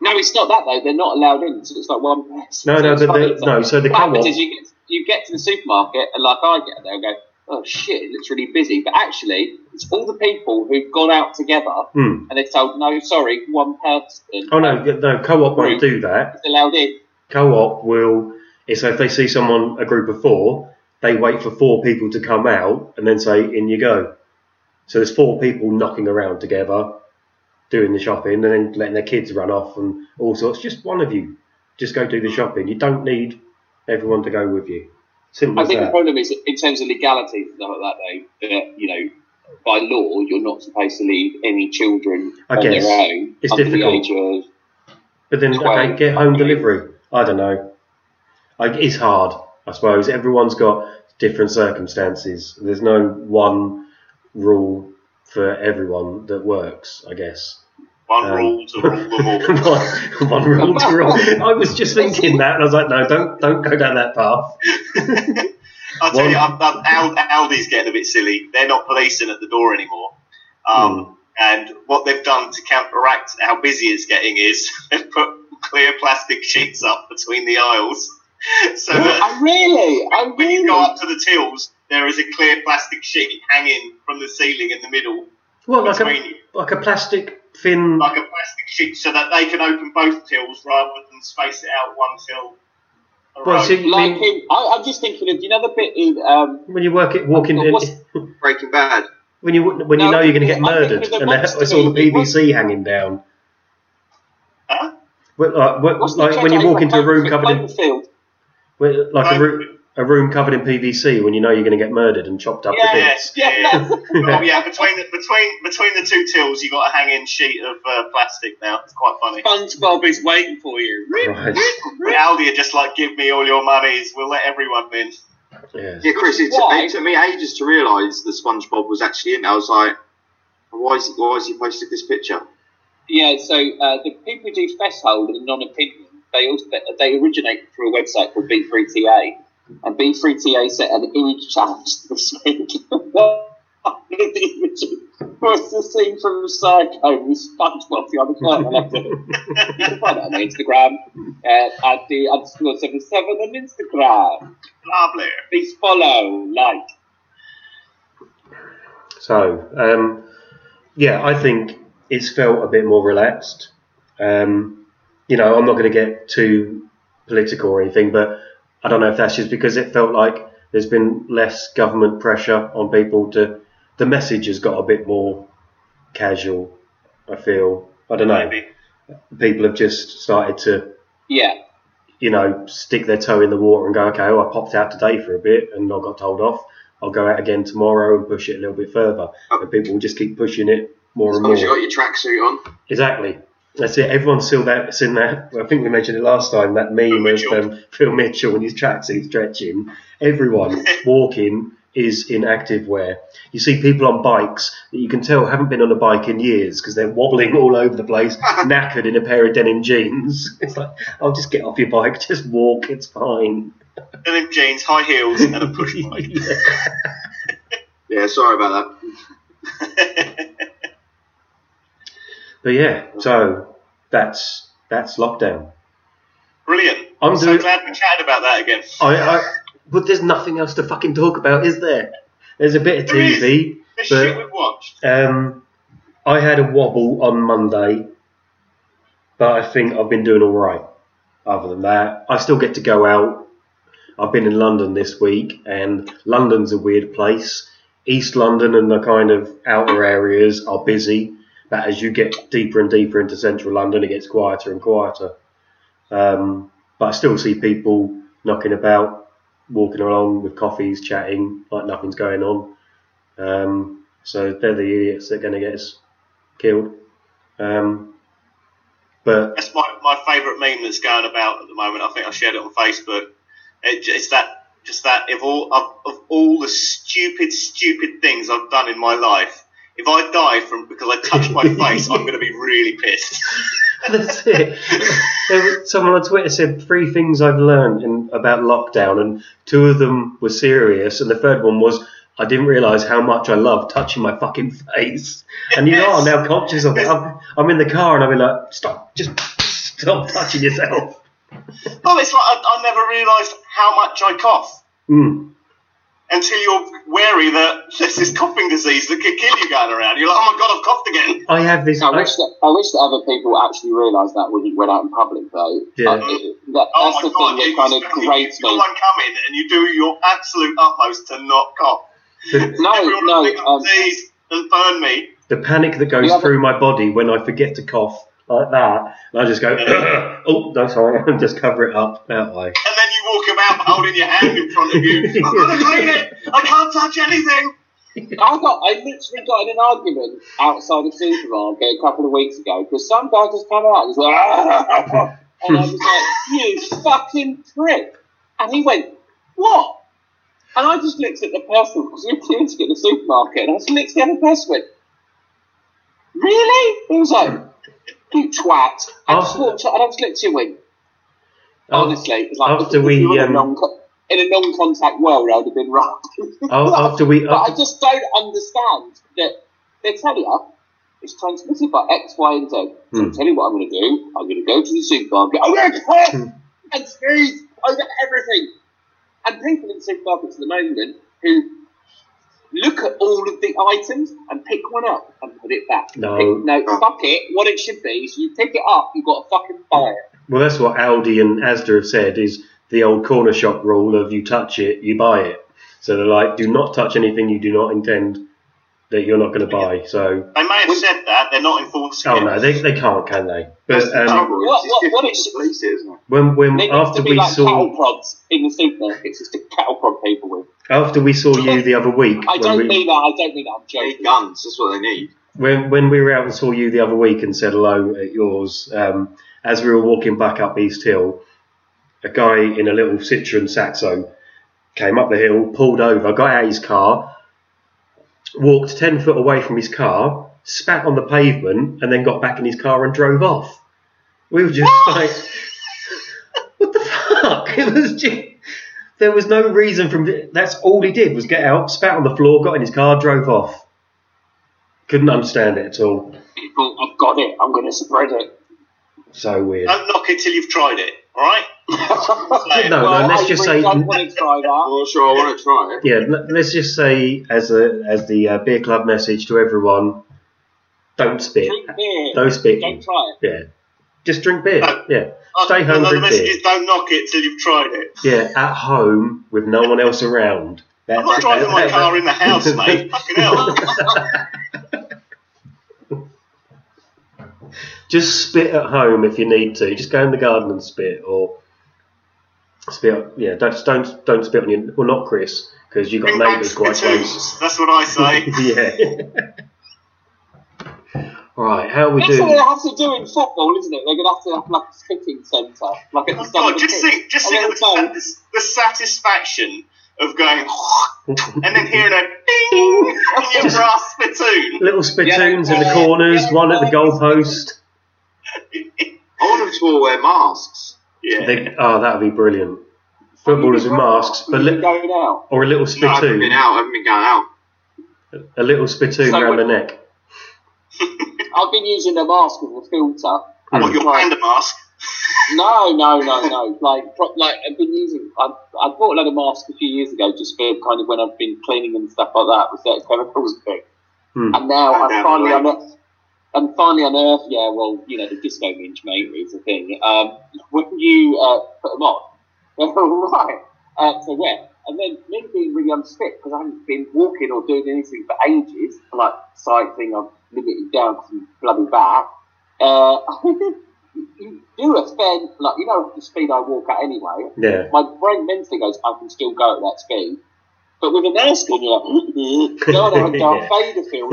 No, it's not that though. They're not allowed in. So it's like one person. No, no, it's the, the, no. So the what happens is you get you get to the supermarket and like I get there and go, oh shit, it looks really busy. But actually, it's all the people who've gone out together Hmm. and they've told, no, sorry, one person. Oh no, no. Co-op won't do that. is allowed in. co-op will so if they see someone a group of four they wait for four people to come out and then say in you go so there's four people knocking around together doing the shopping and then letting their kids run off and all sorts. Just one of you. Just go do the shopping. You don't need everyone to go with you. Simple I think the problem is in terms of legality stuff like that though, that you know, by law you're not supposed to leave any children I on guess. their own It's under difficult. the age of but then Well, okay get home delivery. I don't know. Like it's hard I suppose. Everyone's got different circumstances. There's no one rule for everyone that works I guess One Um, rule to rule them [LAUGHS] all. one, one rule to rule. I was just thinking that, and I was like, no, don't don't go down that path. [LAUGHS] I'll tell One- you, I'm, I'm, Aldi's getting a bit silly. They're not policing at the door anymore. Um, Hmm. And what they've done to counteract how busy it's getting is [LAUGHS] they've put clear plastic sheets up between the aisles. so that I really, I when really. you go up to the tills, there is a clear plastic sheet hanging from the ceiling in the middle Well, like a you. like a plastic thin. Like a plastic sheet so that they can open both tills rather than space it out one till. Well, row. Like mean- in, I, I'm just thinking of you know the bit in um, when you work it, walking, What's- [LAUGHS] Breaking Bad. when you when you know you're going to get murdered, of the and there- monster it's all the movie. What's- PVC hanging down. Huh? Like, what- like when you walk into a room covered in Cloverfield? like a Cloverfield. room a room covered in PVC when you know you're going to get murdered and chopped up Yeah, to Yeah, bits. yeah, Yeah, yeah. [LAUGHS] oh, yeah. Between the, between between the two tills, you've got a hanging sheet of uh, plastic. Now it's quite funny. SpongeBob is waiting for you. Christ. But Aldi are just like, give me all your monies. We'll let everyone in. Yeah. Yeah, Chris, it, it took me ages to realise that SpongeBob was actually in. I was like, why is why has he posted this picture? Yeah, so uh, the people who do Festhold are non-opinion, they also, they originate through a website called B3TA, and B3TA set an image challenge this week. One of the images was the scene from Psycho with SpongeBob the other curtain. I left it. You can find it on Instagram uh, at the underscore seven seven on Instagram. Lovely. Please follow, like. So, um, yeah, I think it's felt a bit more relaxed. Um, you know, I'm not going to get too political or anything, but I don't know if that's just because it felt like there's been less government pressure on people to. The message has got a bit more casual. I feel. I don't know. Maybe. People have just started to Yeah, you know, stick their toe in the water and go, okay, oh, I popped out today for a bit and I got told off. I'll go out again tomorrow and push it a little bit further. Oh. And people will just keep pushing it more As and long as you got your tracksuit on. Exactly. That's it. Everyone's still that. Seen that. I think we mentioned it last time. That meme of um, Phil Mitchell and his tracksuit stretching. Everyone [LAUGHS] walking is in active wear. You see people on bikes that you can tell haven't been on a bike in years because they're wobbling all over the place, [LAUGHS] knackered in a pair of denim jeans. [LAUGHS] It's like, I'll just get off your bike, just walk. It's fine. Denim jeans, high heels, and a push bike. Yeah, sorry about that. But yeah, so that's that's lockdown. Brilliant. I'm so doing- glad we chatted about that again. I, I, but there's nothing else to fucking talk about, is there? There's a bit of There. TV. This but- shit we've watched. Um, I had a wobble on Monday, but I think I've been doing all right. Other than that, I still get to go out. I've been in London this week, and London's a weird place. East London and the kind of outer areas are busy, but as you get deeper and deeper into central London, it gets quieter and quieter. Um, but I still see people knocking about, walking along with coffees, chatting like nothing's going on. Um, so they're the idiots that are going to get us killed. Um, but That's my, my favourite meme that's going about at the moment. I think I shared it on Facebook. It, it's that just that of all of, of all the stupid, stupid things I've done in my life. If I die from because I touched my face, I'm going to be really pissed. [LAUGHS] that's it. There was- Someone on Twitter said three things I've learned in, about lockdown, and two of them were serious, and the third one was I didn't realise how much I love touching my fucking face. And you know, I'm now conscious of it. I'm, I'm in the car and be like, stop, just stop touching yourself. Oh, it's like I, I never realised how much I cough Mm. Until you're wary that there's this coughing disease that could kill you going around. You're like, oh my god, I've coughed again. I have this. I wish that I wish that other people actually realised that when you went out in public, though. Yeah. Uh, it- that, Oh that's my the god, thing you, that kind of you, grates you're me. one coming and you do your absolute utmost to not cough. No, [LAUGHS] Everyone no. will Um, disease and burn me. the panic that goes through my body when I forget to cough like that, and I just go, [COUGHS] oh, no, sorry, and just cover it up that way. And then you walk about holding your hand in front of you. I've got to clean it. I can't touch anything. I got, I literally got in an argument outside the supermarket a couple of weeks ago because some guy just came out and was like, [LAUGHS] and I was like, you fucking prick. And he went, what? And I just looked at the person because we were clearing to get the supermarket, and I just looked at the other person and went, really? He was like, you twat. I after, just walked, and I just looked at and honestly, it was like, after we, you in, um, a non, in a non-contact world, I would have been right. Oh, after we, [LAUGHS] But I just don't understand that they tell you it's transmitted by X, Y, and Z. So Hmm. I'll tell you what I'm going to do. I'm going to go to the supermarket. I'm going to cough and sneeze over everything. And people in supermarkets at the moment who look at all of the items and pick one up and put it back. No. Pick, no, fuck it. What it should be is you pick it up, you've got to fucking buy it. well, that's what Aldi and Asda have said is the old corner shop rule of you touch it, you buy it. So they're like, do not touch anything you do not intend that you're not going to buy. So, They may have said that. They're not enforcing oh it. no, they, they can't, can they? But um, trouble. What- what- difficult what it police it, isn't it? when when There needs after to be we like cattle saw prods in the supermarkets. It's to cattle prod people with. after we saw you the other week, I don't we, mean that. I don't mean that. I'm joking. guns. That's what they need. when when we were out and saw you the other week and said hello at yours, um, as we were walking back up East Hill, a guy in a little Citroen Saxo came up the hill, pulled over, got out of his car, walked ten foot away from his car, spat on the pavement, and then got back in his car and drove off. We were just like, what the fuck? [LAUGHS] It was just, there was no reason from. That's all he did was get out, spat on the floor, got in his car, drove off. Couldn't understand it at all. People, I've got it. I'm going to spread it. So weird. Don't knock it till you've tried it. All right. [LAUGHS] No, well, let's I just say- don't want to try that. I'm sure I want to try it. Yeah, l- let's just say as a as the uh, beer club message to everyone: don't spit. Drink beer. Don't spit. Don't try it. Yeah, just drink beer. No. Yeah, stay home, Another drink message beer. is don't knock it till you've tried it. Yeah, at home with no one else around. I'm not driving my [LAUGHS] car in the house, mate. [LAUGHS] Fucking hell. Just spit at home if you need to. Just go in the garden and spit, or spit. Yeah, don't don't don't spit on your. Well, not Chris, because you've got Bring back neighbours quite close. That's what I say. [LAUGHS] yeah. [LAUGHS] right, how are we That's what they have to do in football, isn't it? They're going to have to have like a spitting centre, like at the Oh, start God, of the just pitch. think, just And think of go, the, the satisfaction of going and then hearing a ding on your brass spittoon. Little spittoons in the corners, one at the goalpost. I want them to all wear masks. Yeah. They, oh, that would be brilliant. Footballers with masks, but Are li- going out. or a little No, I haven't been spittoon, out. I haven't been going out. a little spittoon So round the neck. [LAUGHS] I've been using a mask with a filter. And What, your like- panda mask? No, no, no, no. Like, pro- like I've been using. I, I bought a load of masks a few years ago, just for kind of when I've been cleaning and stuff like that with certain chemicals and things. Hmm. And now I'm finally the unearthed. I'm finally unearthed. Yeah, well, you know, the disco minge, mate, is the thing. Um, when you uh, put them on, they're [LAUGHS] all right uh, to wear. And then me being really unfit because I haven't been walking or doing anything for ages, like cycling, I've limited down because I'm bloody back. Uh, [LAUGHS] you do a fair, like, you know, the speed I walk at anyway. Yeah. My brain mentally goes, I can still go at that speed. But with a mask on, you're like, God, I'm a Darth Vader feel.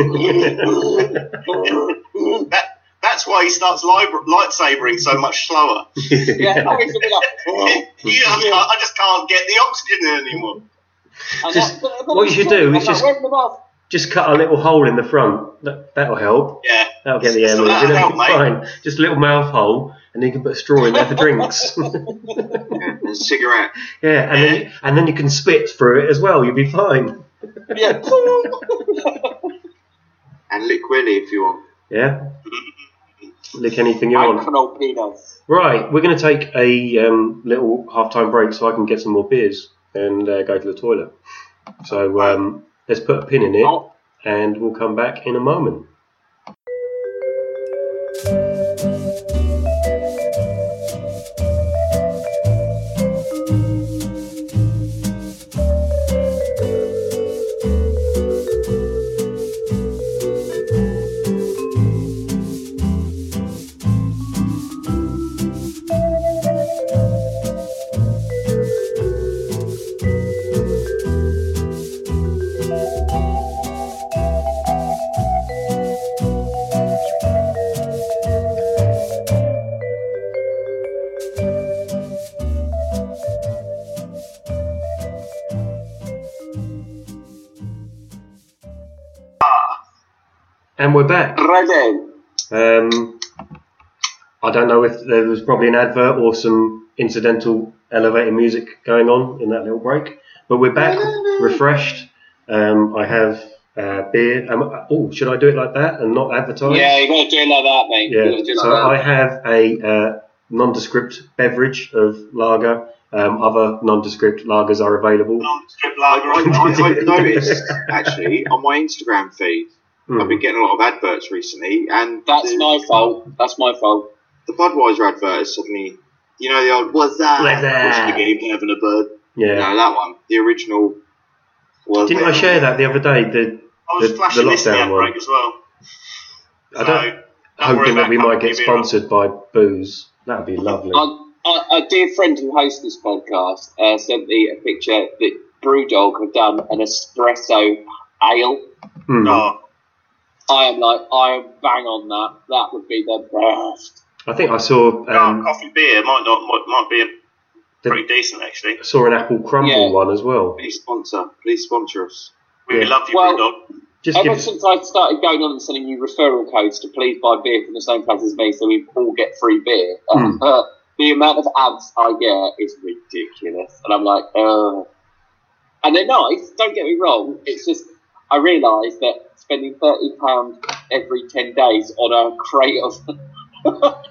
That, that's why he starts liber- lightsabering so much slower. yeah, I was a bit like, [LAUGHS] You know, I, can't, I just can't get the oxygen in anymore. and Just- that- but- but what you should true. do is like, just- where's the mask? Just cut a little hole in the front. That, that'll help. Yeah. That'll get the air So moving. that'll It'll help, be mate. fine. Just a little mouth hole, and then you can put a straw in there for drinks. Yeah, [LAUGHS] [LAUGHS] and a cigarette. yeah, and then you, and then you can spit through it as well. You'll be fine. Yeah. [LAUGHS] And lick Willy if you want. Yeah. Lick anything you I want. penis. Right, we're going to take a um, little half-time break so I can get some more beers and uh, go to the toilet. So um, let's put a pin in it, and we'll come back in a moment. We're back. ready. Um, I don't know if there was probably an advert or some incidental elevator music going on in that little break, but we're back, refreshed. Um, I have uh, beer. Um, oh, should I do it like that and not advertise? Yeah, you got to do it like that, mate. Yeah. gotta do it So like I have a uh, nondescript beverage of lager. Um, other nondescript lagers are available. Non-strip I, lager. I, I've noticed, actually, on my Instagram feed, Hmm. I've been getting a lot of adverts recently, and That's the, my fault. That's my fault. the Budweiser advert is suddenly, you know, the old, what's that? What's that? What's the game having a bird? Yeah. No, that one. The original. Was Didn't I share that the other day? The, I was the- flashing the this in the lockdown ad one. break as well. I don't, So, don't hoping that we might get being sponsored by booze. That'd be lovely. A, a, a dear friend who hosts this podcast uh, sent me a picture that Brewdog had done an espresso ale. Hmm. on. I am like, I am bang on that. That would be the best. I think I saw Oh, um, coffee beer might not might, might be The- pretty decent actually. I saw an apple crumble Yeah. one as well. Please sponsor. Please sponsor us. We Yeah. love you, Well- Brewdog. Just Ever give since I started going on and sending you referral codes to please buy beer from the same place as me, so we all get free beer. Hmm. Uh, the amount of ads I get is ridiculous, and I'm like, uh. And they're nice. Don't get me wrong. It's just I realise that spending thirty pounds every ten days on a crate of. [LAUGHS]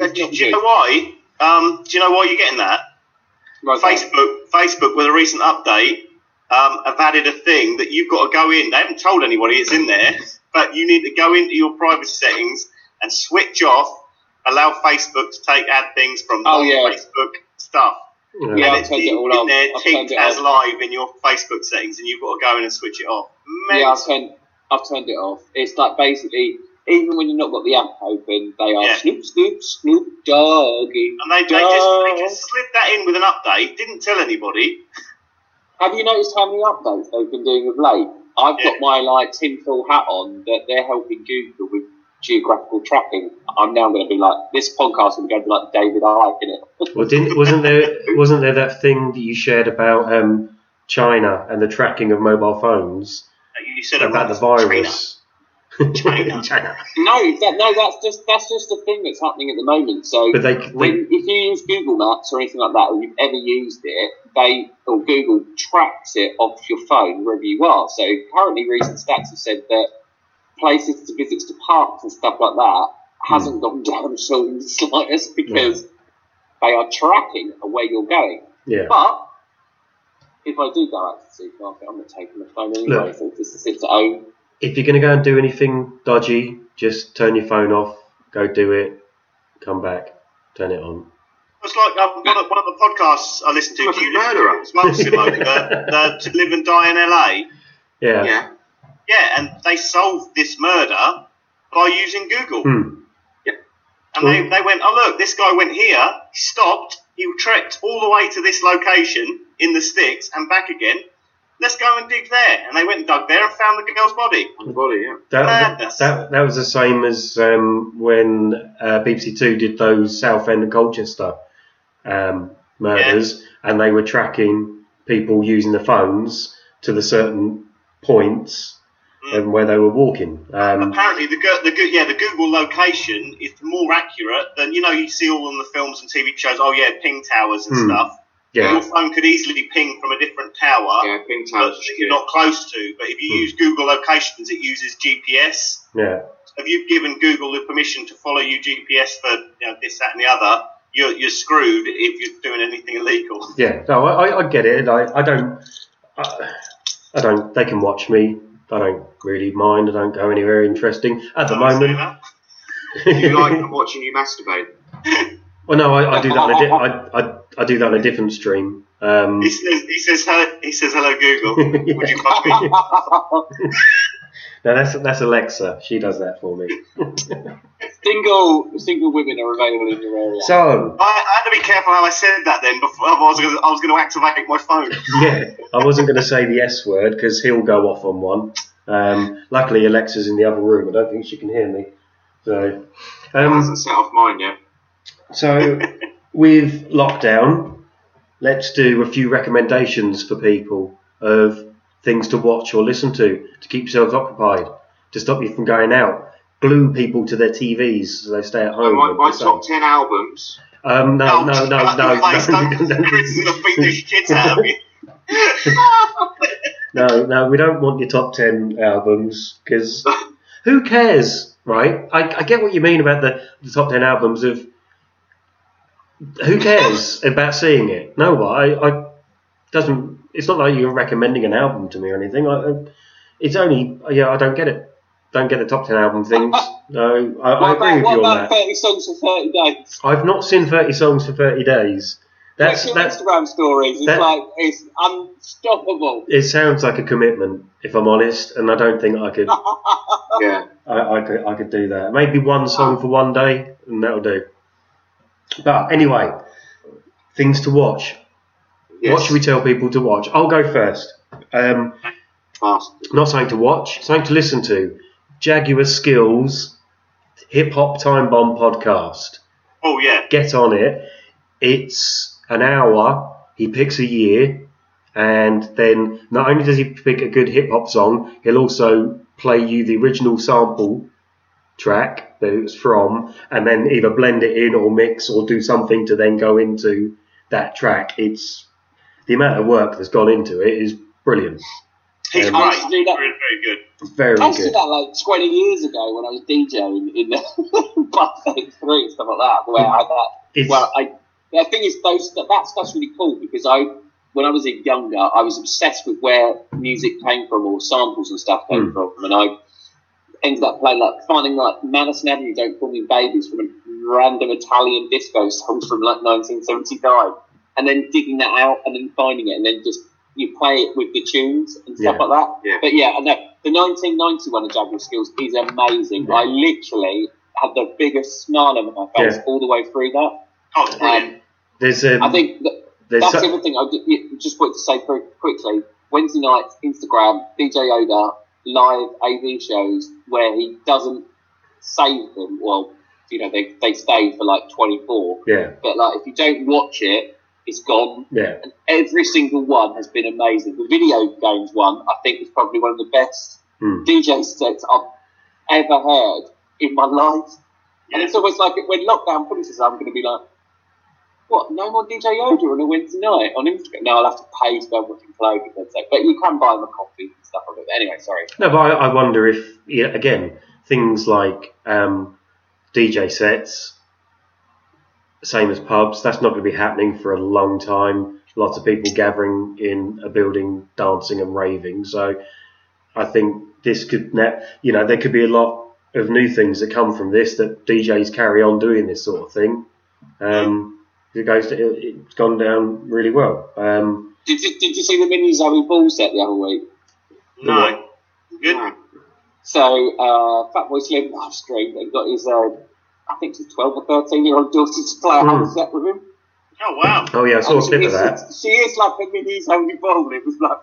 Uh, do, do you know why? Um, do you know why you're getting that? Facebook, Facebook, with a recent update, um, have added a thing that you've got to go in. They haven't told anybody it's in there, but you need to go into your privacy settings and switch off. Allow Facebook to take ad things from Oh, yeah. Facebook stuff. Yeah. Yeah, and I've it's it all in off. there ticked as off. live in your Facebook settings, and you've got to go in and switch it off. Yeah, I've turned, I've turned it off. It's like basically, even when you've not got the app open, they are Yeah. Snoop, Snoop, Snoop Doggy. And they, they, just, they just slid that in with an update, didn't tell anybody. Have you noticed how many updates they've been doing of late? I've Yeah. got my like tinfoil hat on that they're helping Google with geographical tracking. I'm now going to be like this podcast will be going to be like David Icke in it. [LAUGHS] Well, didn't wasn't there wasn't there that thing that you shared about um, China and the tracking of mobile phones You said about the virus? China. [LAUGHS] China. no, that, no, that's just that's just a thing that's happening at the moment. So But they, when, if you use Google Maps or anything like that, or you've ever used it, they or Google tracks it off your phone wherever you are. So currently, recent stats have said that places to visit to parks and stuff like that hasn't gone [LAUGHS] down so in the [LAUGHS] slightest because they are tracking where you're going. yeah. But if I do go out to the supermarket, I'm not taking the phone anyway. Look. So it just sits at home. If you're going to go and do anything dodgy, just turn your phone off, go do it, come back, turn it on. It's like um, one, of, one of the podcasts I listened to. Like Do a you listen to murderer. it as well, Simo? the, the To [LAUGHS] Live and Die in LA. Yeah. Yeah. Yeah, and they solved this murder by using Google. Hmm. And they, they went, oh, look, this guy went here, he stopped, he trekked all the way to this location in the sticks and back again. Let's go and dig there. And they went and dug there and found the girl's body. On the body, yeah. That, Madness. that, that was the same as um, when uh, BBC Two did those Southend and Colchester um, murders, and they were tracking people using the phones to the certain points Mm. and where they were walking. Um, Apparently, the, Go- the Go- yeah the Google location is more accurate than you know you see all in the films and TV shows. Oh yeah, ping towers and Hmm. stuff. yeah, Your phone could easily ping from a different tower Yeah, ping towers. that you're not close to. But if you Hmm. use Google locations, it uses GPS. yeah, Have you given Google the permission to follow you GPS for you know, this, that, and the other? You're, you're screwed if you're doing anything illegal. yeah. No, I, I- I get it. I, I don't. I, I don't. They can watch me. I don't really mind. I don't go anywhere interesting at the I moment. You like [LAUGHS] watching you masturbate? well, no, I, I do that. On a di- I, I, I do that on a different stream. Um, He says, he says, hello, he says, hello, Google. Would you fuck me? [LAUGHS] [LAUGHS] no, that's that's Alexa. She does that for me. [LAUGHS] single single women are available in your area. So, I, I had to be careful how I said that then, before I was gonna- I was going to activate my phone. [LAUGHS] yeah, I wasn't going to say the S word because he'll go off on one. Um, luckily, Alexa's in the other room. I don't think she can hear me. So, um, hasn't set off mine yet. so [LAUGHS] with lockdown, let's do a few recommendations for people of things to watch or listen to to keep yourselves occupied, to stop you from going out. Glue people to their TVs so they stay at home. my, my top 10 albums. Um, no, no, no, no, no, don't- no, Chris is going to beat the shit out of you. [LAUGHS] no, no, we don't want your top ten albums because [LAUGHS] who cares, right? I, I get what you mean about the, the top ten albums of who cares about seeing it. No, I, I doesn't. It's not like you're recommending an album to me or anything. I, I- it's only yeah, I don't get it. Don't get the top ten album things. [LAUGHS] No, I, I agree about, with you on about that. 30 songs for 30 days? I've not seen thirty songs for thirty days. That's Check your that's Instagram stories. It's that- like, it's unstoppable. it sounds like a commitment, if I'm honest, and I don't think I could. [LAUGHS] Yeah. I, I could I could do that. Maybe one song for one day, and that'll do. But anyway, things to watch. Yes. What should we tell people to watch? I'll go first. Um, Fast. not something to watch, something to listen to. Jaguar Skills Hip Hop Time Bomb podcast. Oh, yeah. Get on it. It's an hour. He picks a year, and then not only does he pick a good hip hop song, he'll also play you the original sample track that it was from, and then either blend it in or mix or do something to then go into that track. It's the amount of work that's gone into it is brilliant. He's Um, great. I used to that- Very, very good. Very I used to do that like 20 years ago when I was DJing in the [LAUGHS] Buffet 3 and stuff like that. Where I had that. It's, Well, I, the thing is, those that stuff's really cool because I, when I was younger, I was obsessed with where music came from or samples and stuff came Hmm. from, and I ended up playing like finding like Madison Avenue, "Don't Call Me Babies" from a random Italian disco song from like 1979, and then digging that out and then finding it, and then just you play it with the tunes and stuff Yeah. like that. Yeah. But yeah, I know the 1991 of Jaguar Skills is amazing. Yeah. I literally had the biggest smile on my face Yeah. all the way through that. Oh, it's brilliant. Um, there's um, I think that that's so- the other thing I just wanted to say very quickly. Wednesday nights, Instagram, DJ Yoda, live AV shows where he doesn't save them. Well, you know they they stay for like 24, yeah, but like if you don't watch it, it's gone. yeah. And every single one has been amazing. The video games one, I think, is probably one of the best Hmm. DJ sets I've ever heard in my [LAUGHS] life. And it's almost like when lockdown finishes, I'm going to be like, what? No more DJ Yoda on a Wednesday night on Instagram? No, I'll have to pay to go watch him play. for But you can buy him a coffee and stuff like that. Anyway, sorry. No, but I, I wonder if, yeah, again, things like um, DJ sets, same as pubs, that's not going to be happening for a long time. Lots of people gathering in a building, dancing and raving. So I think this could, ne- you know, there could be a lot of new things that come from this that DJs carry on doing this sort of thing. Um, it goes, to, it, it's gone down really well. Um, Did you, did you see the mini Zoe Ball set the other week? No. Good. So uh, Fatboy Slim live streamed and got his, uh, I think it's 12 or 13 year old daughter to play a whole Hmm. set with him. Oh, wow. oh yeah, I saw a clip she of is- that. She is like a mini Zoe Ball. It was like,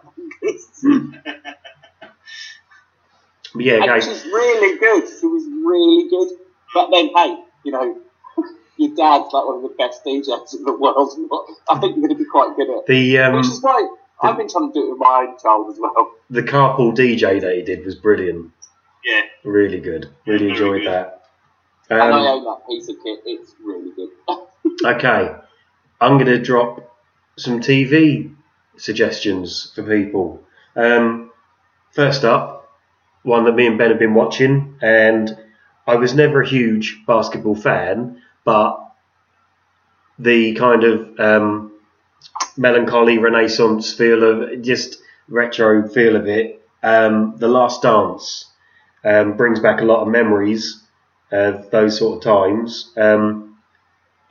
But yeah, and guys, she's really good. She was really good. But then, hey, you know, [LAUGHS] your dad's like one of the best DJs in the world. I think you're going to be quite good at it. the um, Which is why I've been trying to do it with my own child as well. the carpool DJ that he did was brilliant. Yeah. Really good. Really Very enjoyed good. that. And I Um, own that piece of kit. It's really good. [LAUGHS] okay, I'm going to drop some TV suggestions for people. Um, first up, one that me and Ben have been watching, and I was never a huge basketball fan, but the kind of um, melancholy renaissance feel of just retro feel of it. Um, the Last Dance um, brings back a lot of memories of those sort of times. Um,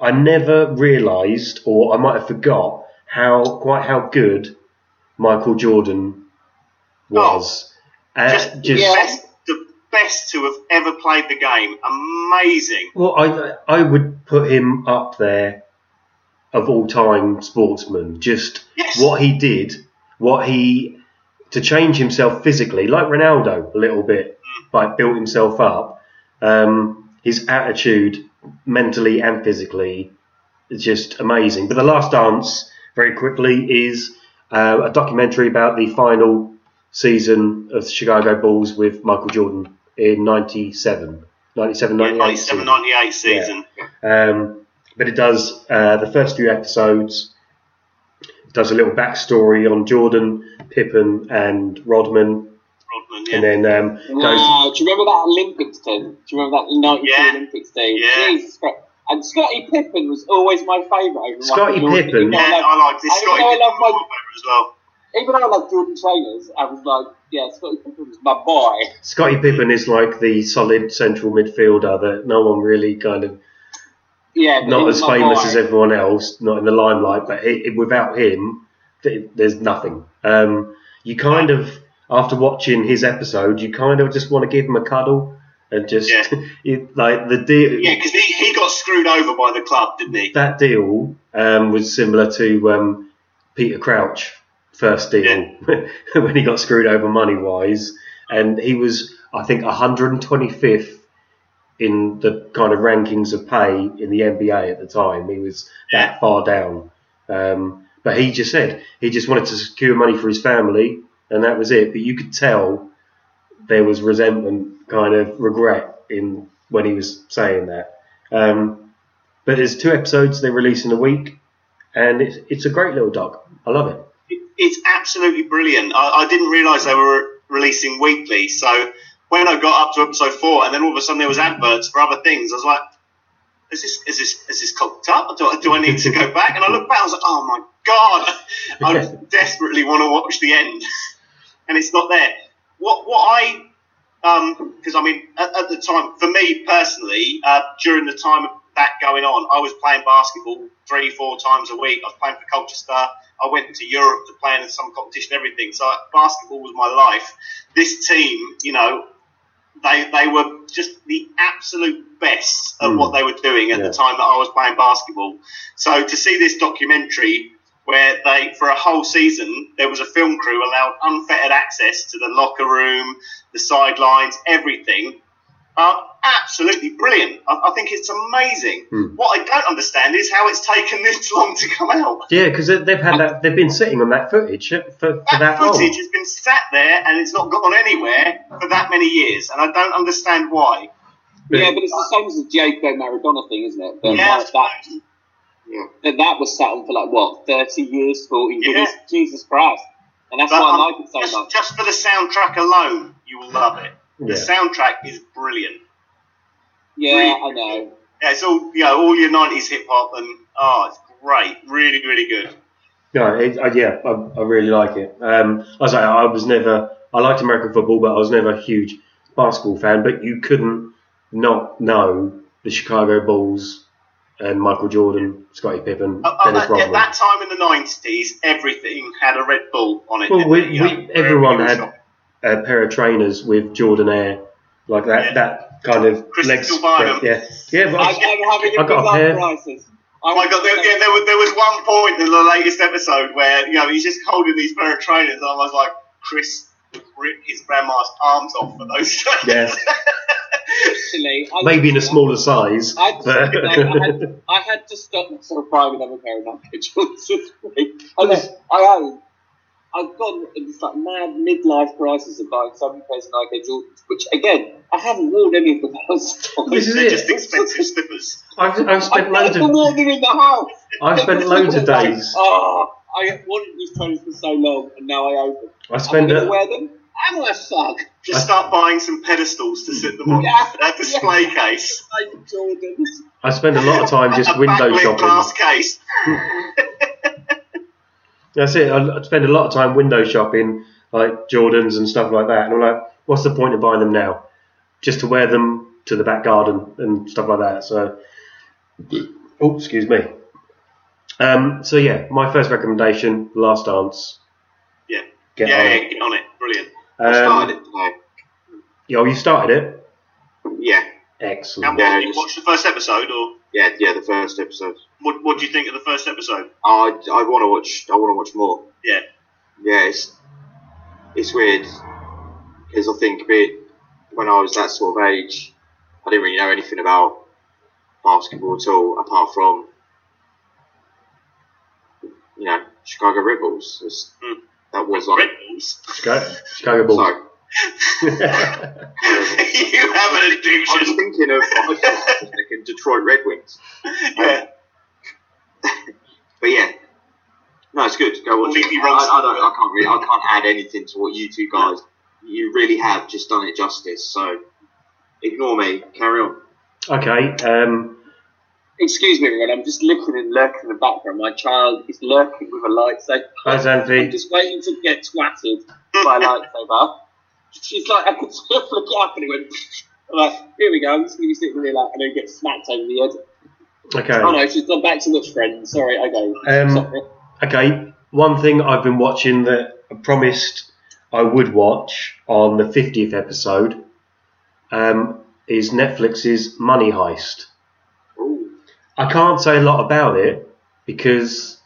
I never realised, or I might have forgot, how quite how good Michael Jordan was. Uh, Just, just best, the best to have ever played the game. Amazing. Well, I I would put him up there of all time sportsmen. Just Yes. what he did, what he to change himself physically, like Ronaldo a little bit, like built himself up. Um, his attitude, mentally and physically, is just amazing. But the Last Dance, very quickly, is uh, a documentary about the final season of the Chicago Bulls with Michael Jordan in 97. 97, Yeah, 98 97 season. 98 season. Um, but it does uh, the first few episodes. Does a little backstory on Jordan, Pippen, and Rodman, Rodman, yeah. and then um, goes. Wow, do you remember that Olympics team? Do you remember that 92 Yeah. Olympics team? Yeah. Jesus Christ. And Scottie Pippen was always my favourite. over Scottie Pippen? Yeah, I I like this. I Scotty Pippen love my- wallpaper as well. Even though I love Jordan trainers, I was like, yeah, Scottie Pippen was my boy. Scottie Pippen is like the solid central midfielder that no one really kind of Yeah, not as famous boy. as everyone else, not in the limelight, but he, without him, th- there's nothing. Um, you kind of, after watching his episode, you kind of just want to give him a cuddle and just Yeah. [LAUGHS] it, like the deal. Yeah, because he, he got screwed over by the club, didn't he? that deal um, was similar to um, Peter Crouch first deal [LAUGHS] when he got screwed over money wise, and he was I think 125th in the kind of rankings of pay in the NBA at the time. He was that far down, um, but he just said he just wanted to secure money for his family, and that was it. But you could tell there was resentment kind of regret in when he was saying that. Um, but there's two episodes they release in a week, and it's it's a great little doc. I love it. It- It's absolutely brilliant. I, I didn't realise they were releasing weekly, so when I got up to episode four, and then all of a sudden there was adverts for other things, I was like, "Is this is this is this cocked up? Do I, do I need to go back?" And I looked back, I was like, "Oh my god, I [LAUGHS] desperately want to watch the end, and it's not there." What what I because I mean at, at the time for me personally uh, during the time of that going on, I was playing basketball three four times a week. I was playing for Colchester. I went to Europe to play in some competition, everything. So basketball was my life. This team, you know, they they were just the absolute best of Mm. what they were doing at Yeah. the time that I was playing basketball. So to see this documentary where they for a whole season there was a film crew allowed unfettered access to the locker room, the sidelines, everything. Uh, absolutely brilliant. I, I think it's amazing. Hmm. What I don't understand is how it's taken this [LAUGHS] long to come out. Yeah, because they've had that. They've been sitting on that footage for, for That, that footage long. has been sat there and it's not gone anywhere for that many years, and I don't understand why. Yeah, but it's the same as the Diego Maradona thing, isn't it? That, Yeah, like, that, Yeah. that that was sat on for like what thirty years, forty Yeah. years. Jesus Christ! And that's But, why um, I like it so just, much. just for the soundtrack alone, you will love it. The Yeah. soundtrack is brilliant. Yeah, I know. Yeah, it's all you know, all your '90s hip hop, and oh, it's great, really, really good. No, it, uh, yeah, I, I really like it. Um, I say I was never. I liked American football, but I was never a huge basketball fan. But you couldn't not know the Chicago Bulls and Michael Jordan, Scottie Pippen, Uh, uh, Dennis at, at Rodman. that time in the '90s, everything had a Red Bull on it. Well, we, it? We, know, everyone had shop. a pair of trainers with Jordan Air, like that. Yeah. That kind of Chris legs. still. Yeah, yeah. But I'm, I, I'm having a I got a good pair. prices. Oh my god, there, yeah, there, was, there was one point in the latest episode where you know he's just holding these pair of trainers, and I was like, Chris would rip his grandma's arms off for those trainers. Yeah. Actually, I maybe in a smaller size. I, just, but- I, had, [LAUGHS] I had to stop myself buying another pair of Nike Jordans this [LAUGHS] week. I, know, I own. I've gone in this like mad midlife crisis of buying so many pairs of Nike Jordans, which again I haven't worn any of them last time. This is They're it. just expensive slippers. I've, I've I've spent loads never of worn them in the house. I've spent loads of [LAUGHS] days. Oh, I wanted these trainers for so long, and now I own them. I I'm spend going to wear them. I'm I fuck? Just start buying some pedestals to sit them on Yeah. a display case, Nike Jordans. I spend a lot of time just [LAUGHS] a window backlit shopping. glass case. [LAUGHS] That's it. I I spend a lot of time window shopping, like Jordans and stuff like that. And I'm like, what's the point of buying them now? Just to wear them to the back garden and stuff like that. So, oh, excuse me. Um, so yeah, my first recommendation, Last Dance. Yeah. Get yeah, on yeah, it. get on it. Brilliant. I started Um, it today. oh, you started it. Yeah, Now, Excellent. what, Yeah, you just- watched the first episode, or yeah, yeah. The first episode. what? What do you think of the first episode? I, I want to watch. I want to watch more. Yeah. Yeah, it's it's weird because I think a bit when I was that sort of age, I didn't really know anything about basketball at all, apart from you know Chicago Red Bulls. It's- Hmm. That was Red like Bulls. Chicago, Chicago Bulls. sorry. [LAUGHS] you have an I was addiction. thinking of I was thinking Detroit Red Wings, [LAUGHS] yeah. [LAUGHS] but yeah. No, it's good. Go watch it. I, I don't. I can't really. I can't add anything to what you two guys. You really have just done it justice. So ignore me. Carry on. Okay. Um, Excuse me, everyone. I'm just looking and lurking in the background. My child is lurking with a lightsaber. hi, I'm just waiting to get twatted by a lightsaber. She's like, I could flick it up, and it went. [LAUGHS] I'm like, here we go. I'm just going to be sitting really like, and then get smacked over the head. Okay. Oh no, she's gone back to watch Friends. Sorry, okay. Um, Sorry. Okay, one thing I've been watching that I promised I would watch on the 50th episode um, is Netflix's Money Heist. Ooh. I can't say a lot about it because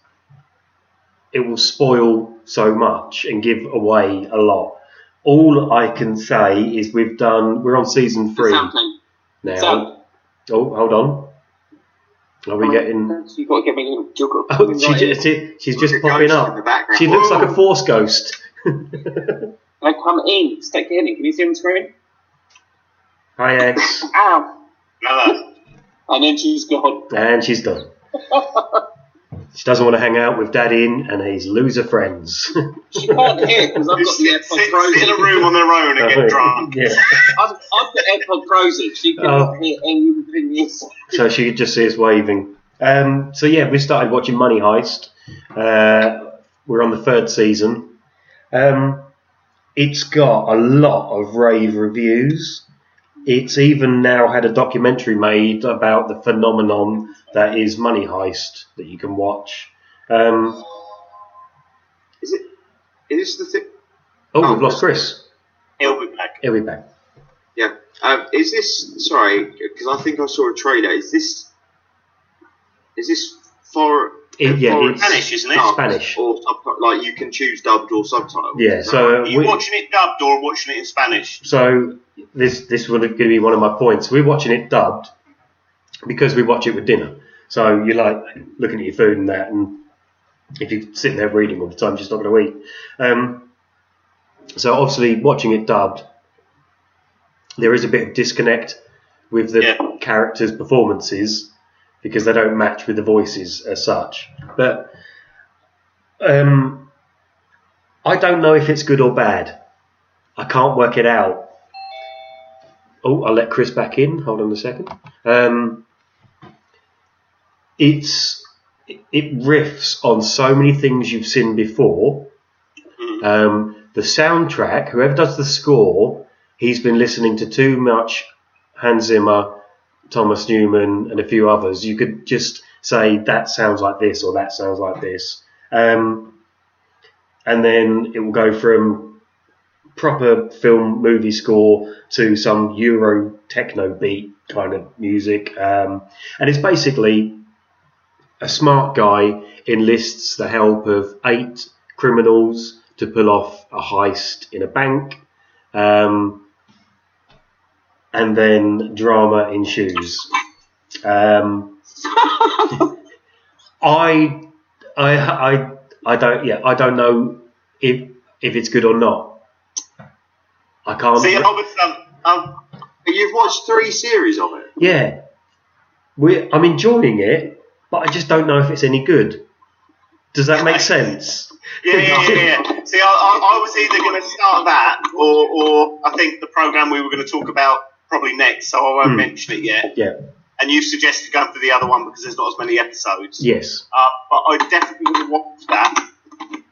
it will spoil so much and give away a lot. All I can say is we've done, we're on season three Something. now. Something. Oh, hold on. Are we getting. You've got to get me. You've got to Oh, she right in. she's just popping Ghost in the up. She looks like a force ghost. [LAUGHS] Can I come in? Stick in. Can you see on the screen? Hi, X. [LAUGHS] Ow! Hello. And then she's gone. And she's done. [LAUGHS] She doesn't want to hang out with Daddy and his loser friends. She can't hear because I've got the sit, AirPod sit, sit in a room on their own and get [LAUGHS] drunk. Yeah. I've, I've got AirPod Pros in. She can Oh. hear anything you. [LAUGHS] So she could just see us waving. Um, so yeah, we started watching Money Heist. Uh, we're on the third season. Um, it's got a lot of rave reviews. It's even now had a documentary made about the phenomenon that is Money Heist that you can watch. Um, Is it? Is this the thing? oh, Oh, we've lost Chris. He'll be back. He'll be back. Yeah. Um, is this? Sorry, because I think I saw a trailer. Is this? Is this for? It- yeah, foreign it's- Spanish, isn't it? Spanish. Or like you can choose dubbed or subtitled. Yeah, so? Are you we- watching it dubbed or watching it in Spanish? So this this was going to be one of my points. We're watching it dubbed because we watch it with dinner. So you like looking at your food and that, and if you're sitting there reading all the time, you're just not going to eat. Um, so obviously, watching it dubbed, there is a bit of disconnect with the Yeah. characters' performances because they don't match with the voices as such. But um, I don't know if it's good or bad. I can't work it out. Oh, I'll let Chris back in. Hold on a second. Um, it's it riffs on so many things you've seen before. Mm. Um, the soundtrack, whoever does the score, he's been listening to too much Hans Zimmer, Thomas Newman, and a few others. You could just say that sounds like this or that sounds like this, um, and then it will go from proper film movie score to some Euro techno beat kind of music, um, and it's basically a smart guy enlists the help of eight criminals to pull off a heist in a bank, um, and then drama ensues. Um, [LAUGHS] I, I, I, I don't. Yeah, I don't know if if it's good or not. I can't. See, was, um, um, You've watched three series of it. Yeah, we. I'm enjoying it, but I just don't know if it's any good. Does that make [LAUGHS] sense? yeah, yeah, yeah, yeah. See, I, I, I was either going to start that, or, or I think the program we were going to talk about probably next, so I won't Hmm. mention it yet. Yeah. And you suggested going for the other one because there's not as many episodes. Yes. Uh, but I definitely would watch that.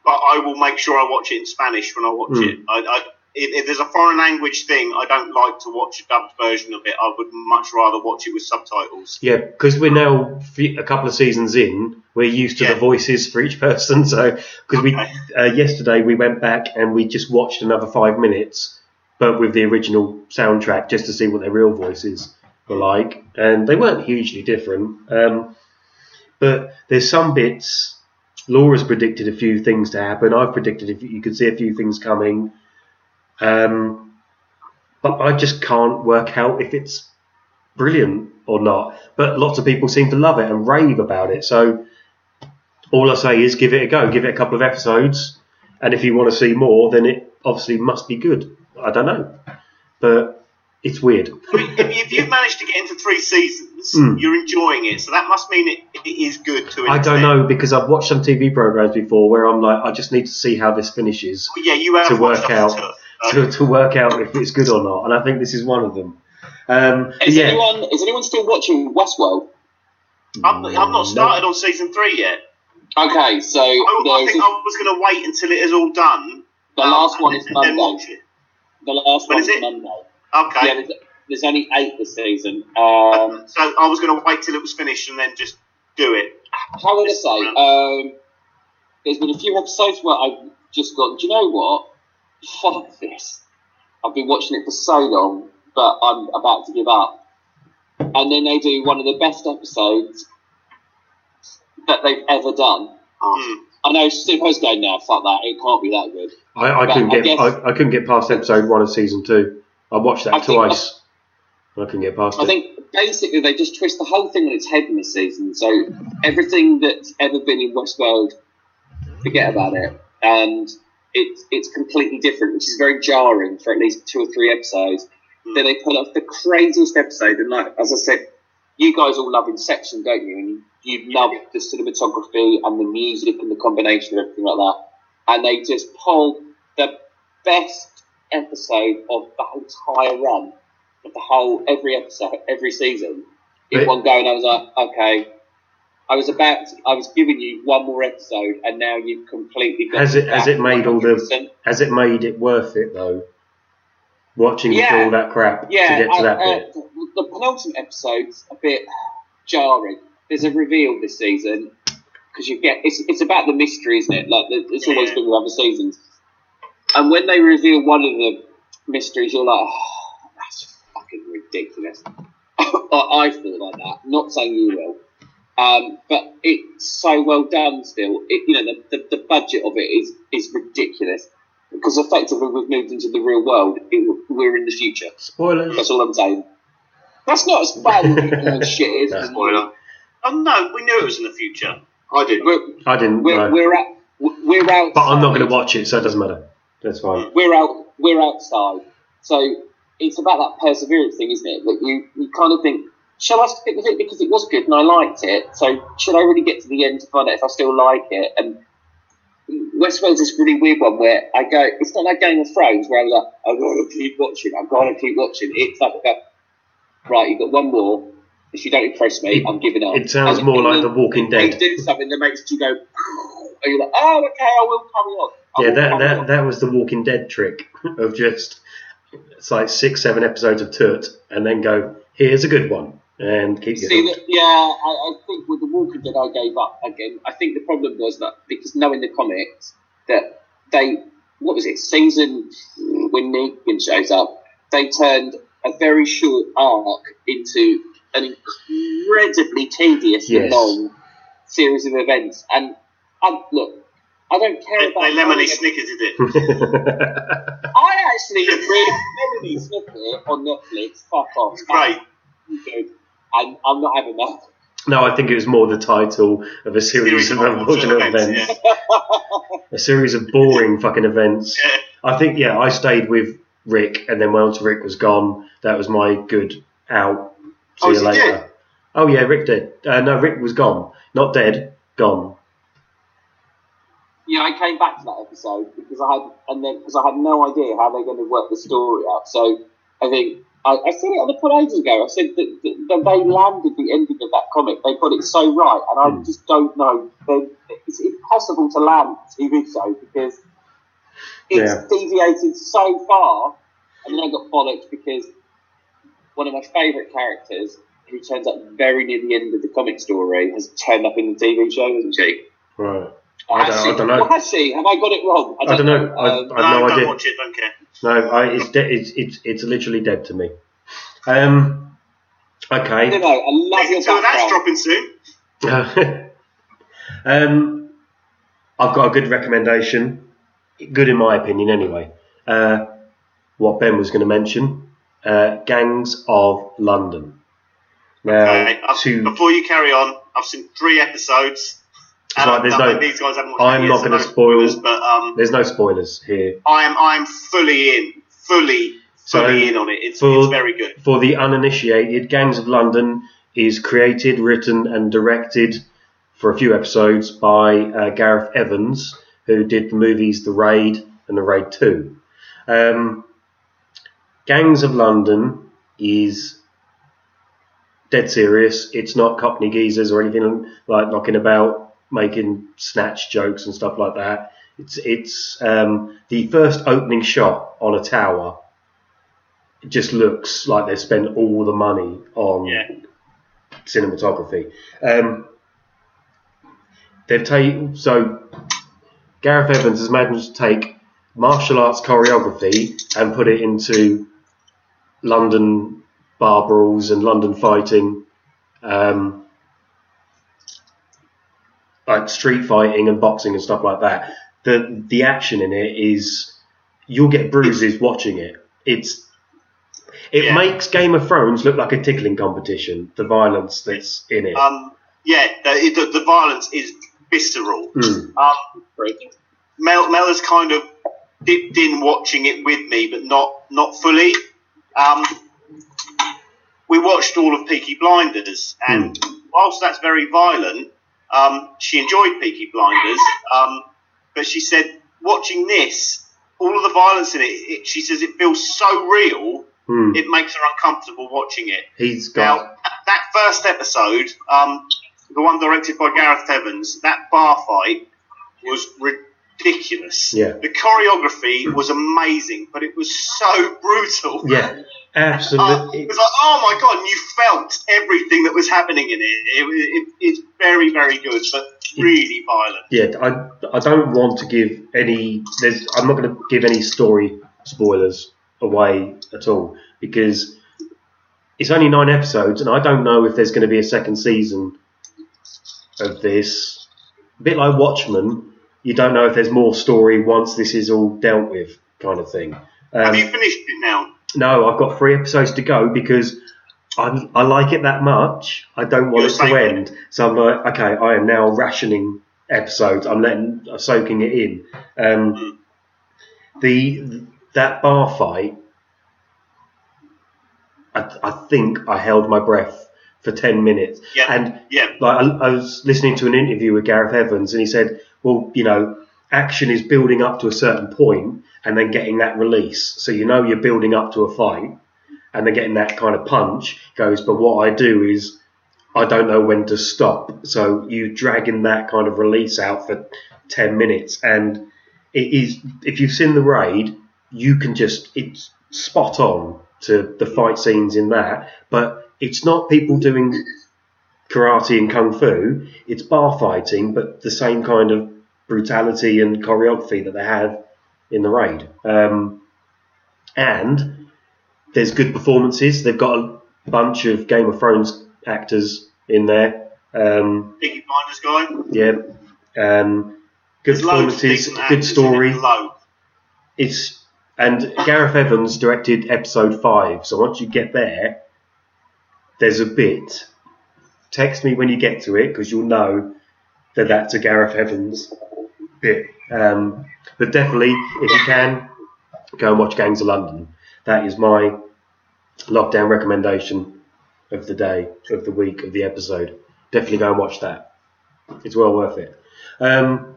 But I will make sure I watch it in Spanish when I watch Hmm. it. I, I, if, if there's a foreign language thing, I don't like to watch a dubbed version of it. I would much rather watch it with subtitles. Yeah, because we're now a couple of seasons in, we're used to Yeah. the voices for each person. [LAUGHS] So, because we uh, yesterday we went back and we just watched another five minutes, but with the original soundtrack, just to see what their real voices were like, and they weren't hugely different. Um, but there's some bits. Laura's predicted a few things to happen. I've predicted if you could see a few things coming. Um, but I just can't work out if it's brilliant or not. But lots of people seem to love it and rave about it. So all I say is give it a go. Give it a couple of episodes, and if you want to see more, then it obviously must be good. I don't know, but it's weird. I mean, if, you've managed to get into three seasons, Hmm. you're enjoying it. So that must mean it, it is good to I don't extent. know because I've watched some TV programs before where I'm like, I just need to see how this finishes Well, yeah, you have to work out to- to, to work out if it's good or not. And I think this is one of them. Um, Is yeah, anyone is anyone still watching Westworld? I've, I've not started on season three yet. Okay, so I, I think I was going to wait until it is all done. the um, last one is then- then Monday. watch it. The last When one is is? Monday. Okay. Yeah, there's, there's only eight this season. Um, so I was going to wait till it was finished and then just do it. how would I say? Um, there's been a few episodes where I've just gone. Do you know what? Fuck this. I've been watching it for so long, but I'm about to give up. And then they do one of the best episodes that they've ever done. Mm. I know Super's going now. Fuck that. It can't be that good. I, I couldn't I get guess- I, I couldn't get past episode one of season two. I watched that I think- twice. I couldn't get past it. I it. think basically they just twist the whole thing on its head in this season. So everything that's ever been in Westworld, forget about it, and it's it's completely different, which is very jarring for at least two or three episodes. Hmm. Then they pull off the craziest episode, and like as I said, you guys all love Inception, don't you? And you, you love the cinematography and the music and the combination of everything like that. And they just pull the best episode of the entire run, of the whole every episode, every season, in one go. And I was like, okay. I was about, to, I was giving you one more episode, and now you've completely got Has it- has it made all the- Has it made it worth it though? Watching Yeah. all that crap Yeah, to get to I- that uh, bit. the, the penultimate episode's a bit jarring. There's a reveal this season because you get it's it's about the mystery, isn't it? Like the, it's always been with other seasons. And when they reveal one of the mysteries, you're like, oh, that's fucking ridiculous. [LAUGHS] I I feel like that. Not saying you will. Um, but it's so well done still. It, you know, the, the, the budget of it is, is ridiculous because effectively we've moved into the real world. It, we're in the future. Spoilers. That's all I'm saying. That's not as bad as [LAUGHS] shit is. No. Spoiler. Oh no, we knew it was in the future. I did. We're, I didn't. we're, no. we're, at, we're out. But I'm not going to watch it, so it doesn't matter. That's fine. We're out. We're outside. So it's about that perseverance thing, isn't it? That you, you kind of think, shall I stick with it because it was good and I liked it? So should I really get to the end to find out if I still like it? And Westworld's this really weird one where I go. It's not like Game of Thrones where I'm like, I've got to keep watching. I've got to keep watching. It's like, I right, you've got one more. If you don't impress me, I'm giving up. It sounds And- more like The Walking Dead. They do something that makes you go, and you're like, oh, okay, I will carry on. I Yeah, that, that on. that was the Walking Dead trick [LAUGHS] of just it's like six, seven episodes of Tut, and then go here's a good one, and keep See, going. that, yeah, I, I think with the Walking Dead, I gave up again. I think the problem was that because knowing the comics, that they, what was it, season when Negan shows up, they turned a very short arc into an incredibly tedious and long series of events. And um, look, I don't care They, about. they lemony knowing- snickers did it. [LAUGHS] I actually really Lemony Snicket on Netflix. Fuck off. Great. Good. And I'm not having that. no, I think it was more the title of a series, Series of of unfortunate unfortunate events, events, a series of boring fucking events. [LAUGHS] Yeah. I think yeah, I stayed with Rick, and then once Rick was gone, that was my good out. See Oh, you is he later. dead? Oh yeah, Rick dead. Uh, no, Rick was gone, not dead, gone. Yeah, I came back to that episode because I had, and then because I had no idea how they're going to work the story out. So I think I, I said it on the pod ages ago. I said that, that, that they landed the ending of that comic. They got it so right, and I Hmm. just don't know. They, it's impossible to land a TV show because it's Yeah. deviated so far, and then I got bollocks because one of my favourite characters, who turns up very near the end of the comic story, has turned up in the TV show, hasn't she? Right. Or I don't- she? I don't know. Or has she? Have I got it wrong? I don't know. I- Um, I- no, no don't idea. watch it. Don't care. No, I, it's, de- it's it's it's literally dead to me. Um. I don't Okay. know. I love your so that's dropping soon. [LAUGHS] um, I've got a good recommendation. Good in my opinion, anyway. Uh, what Ben was going to mention. Uh, Gangs of London. Now, Okay, I've- to Before you carry on, I've seen three episodes. I- there's no- these guys haven't watched I'm not gonna spoil- spoilers, but um, there's no spoilers here. I'm I'm fully in, fully So, fully in on it. It's, for- it's very good. For the uninitiated, Gangs of London is created, written, and directed for a few episodes by uh, Gareth Evans, who did the movies The Raid and The Raid 2. Um, Gangs of London is dead serious. It's not Cockney geezers or anything like knocking about, making snatch jokes and stuff like that. It's it's um, the first opening shot on a tower it just looks like they spent all the money on Yeah. cinematography. Um, they've taken so Gareth Evans has managed to take martial arts choreography and put it into London bar brawls and London fighting, um, like street fighting and boxing and stuff like that. The the action in it is you'll get bruises watching it. It's it Yeah. makes Game of Thrones look like a tickling competition. The violence that's in it. Um, yeah, the, the, the violence is visceral. Mm. Um, Mel, Mel has kind of dipped in watching it with me, but not not fully. um, we watched all of Peaky Blinders, and whilst that's very violent, um, she enjoyed Peaky Blinders. Um, but she said, watching this, all of the violence in it, it she says it feels so real, Hmm. it makes her uncomfortable watching it. He's Now, got. that first episode, um, the one directed by Gareth Evans, that bar fight was ridiculous. Yeah. The choreography was amazing, but it was so [LAUGHS] brutal. Yeah, Uh, absolutely. it was like, oh my god, and you felt everything that was happening in it. It, it. It's very, very good, but really violent. yeah, I, I don't want to give any. There's, I'm not going to give any story spoilers away at all because it's only nine episodes, and I don't know if there's going to be a second season of this. A bit like Watchmen, you don't know if there's more story once this is all dealt with, kind of thing. Have Um, you finished it now? No, I've got three episodes to go because I, I like it that much. I don't want You're it to end. So I'm like, okay, I am now rationing episodes. I'm letting, I'm soaking it in. Um, the that bar fight, I, I think I held my breath for ten minutes. Yeah. And Yeah. like I, I was listening to an interview with Gareth Evans, and he said, "Well, you know, action is building up to a certain point, and then getting that release. So you know you're building up to a fight, and then getting that kind of punch goes. But what I do is, I don't know when to stop. So you dragging that kind of release out for ten minutes, and it is. If you've seen the raid, you can just it's spot on to the fight scenes in that, but it's not people doing karate and kung fu. It's bar fighting, but the same kind of brutality and choreography that they have in the raid. Um, and there's good performances. They've got a bunch of Game of Thrones actors in there. Um, Peaky Blinders guy. yeah, um, good There's performances, good story. it, It's and Gareth Evans directed episode five. So once you get there, there's a bit. Text me when you get to it because you'll know that that's a Gareth Evans bit. Um, but definitely, if you can, go and watch Gangs of London. That is my lockdown recommendation of the day, of the week, of the episode. Definitely go and watch that. It's well worth it. Um,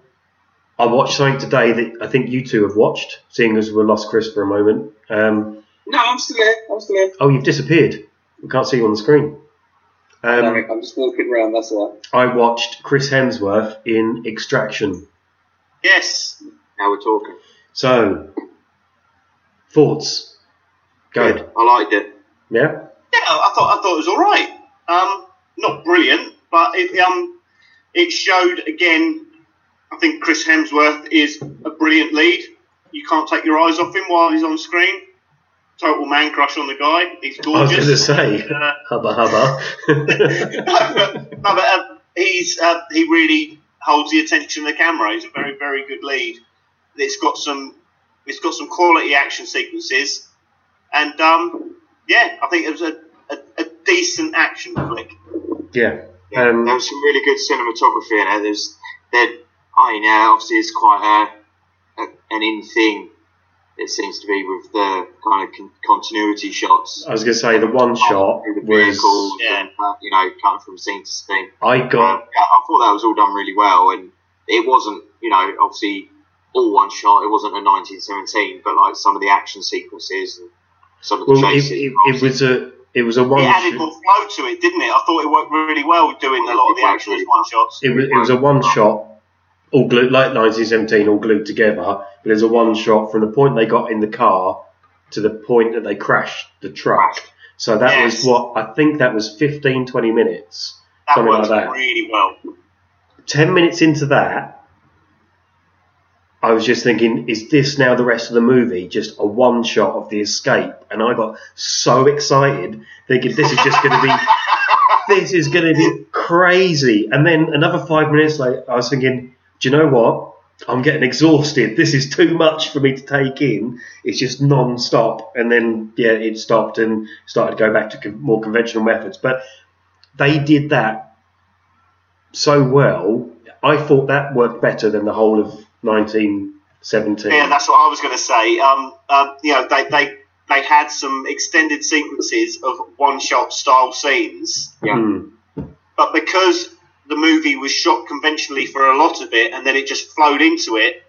I watched something today that I think you two have watched, seeing as we lost Chris for a moment. Um, No, I'm still here. I'm still here. oh, you've disappeared. We can't see you on the screen. Um, Sorry, I'm just walking around. That's all. I watched Chris Hemsworth in Extraction. Yes. Now we're talking. So, thoughts? Go. Good. I liked it. Yeah? Yeah, I thought I thought it was all right. Um, not brilliant, but it um, it showed again. I think Chris Hemsworth is a brilliant lead. You can't take your eyes off him while he's on screen. Total man crush on the guy. He's I was going to say, Uh, hubba hubba. [LAUGHS] no, but, no, but uh, he's uh, he really holds the attention of the camera. He's a very very good lead. It's got some it's got some quality action sequences, and um, yeah, I think it was a, a, a decent action flick. yeah. Yeah, Um, there was some really good cinematography in it. There's, there, I know, obviously it's quite a, a an in thing. It seems to be with the kind of con- continuity shots. I was going to say the one shot through the was. vehicles Yeah. and uh, you know, cutting from scene to scene. I Um, got. yeah, I thought that was all done really well, and it wasn't, you know, obviously all one shot. It wasn't a 1917, but like some of the action sequences and some of the Well, it, chases. it, it was a. It was a one. It added shot- more flow to it, didn't it? I thought it worked really well doing a lot of the action as one shots. It was, it was a one shot, all glued like 1917, all glued together. But was a one shot from the point they got in the car to the point that they crashed the truck. So that Yes. was what I think that was 15, 20 minutes. That something like that. really well. 10 minutes into that, I was just thinking, is this now the rest of the movie? Just a one shot of the escape? And I got so excited, thinking this is just going to be, [LAUGHS] this is going to be crazy. And then another five minutes later, I was thinking, do you know what? I'm getting exhausted. This is too much for me to take in. It's just non-stop. And then, yeah, it stopped and started to go back to more conventional methods. But they did that so well. I thought that worked better than the whole of 1917. Yeah, that's what I was going to say. Um, um, you know, they, they they had some extended sequences of one-shot style scenes, Yeah. Hmm. but because the movie was shot conventionally for a lot of it, and then it just flowed into it,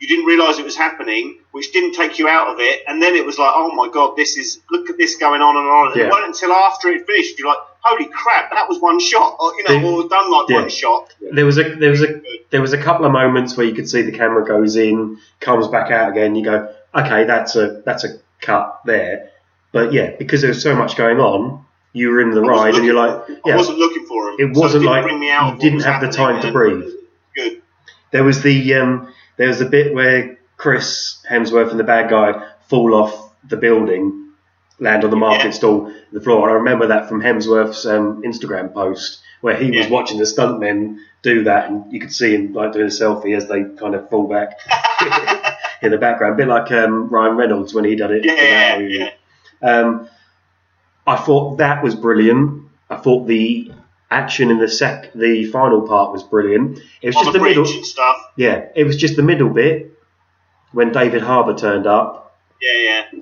you didn't realise it was happening, which didn't take you out of it, and then it was like, oh my god, this is look at this going on and on. And Yeah. It wasn't until after it finished you're like, holy crap, that was one shot, or you know, The- or done like Yeah. one shot. There was a there was a there was a couple of moments where you could see the camera goes in, comes back out again. You go, okay, that's a that's a cut there. But yeah, because there was so much going on, you were in the ride and you're like, for- I wasn't looking for him. it wasn't didn't like bring me out you didn't have the time to breathe. Good. There was the um, there was a bit where Chris Hemsworth and the bad guy fall off the building, land on the market Yeah. stall, the floor. And I remember that from Hemsworth's um, Instagram post where he was watching the stuntmen do that, and you could see him like doing a selfie as they kind of fall back [LAUGHS] [LAUGHS] in the background, a bit like um, Ryan Reynolds when he did it. Yeah, movie. yeah. Um, I thought that was brilliant. I thought the action in the sec, the final part was brilliant. It was On just the the middle. stuff. Yeah, it was just the middle bit when David Harbour turned up. Yeah, yeah.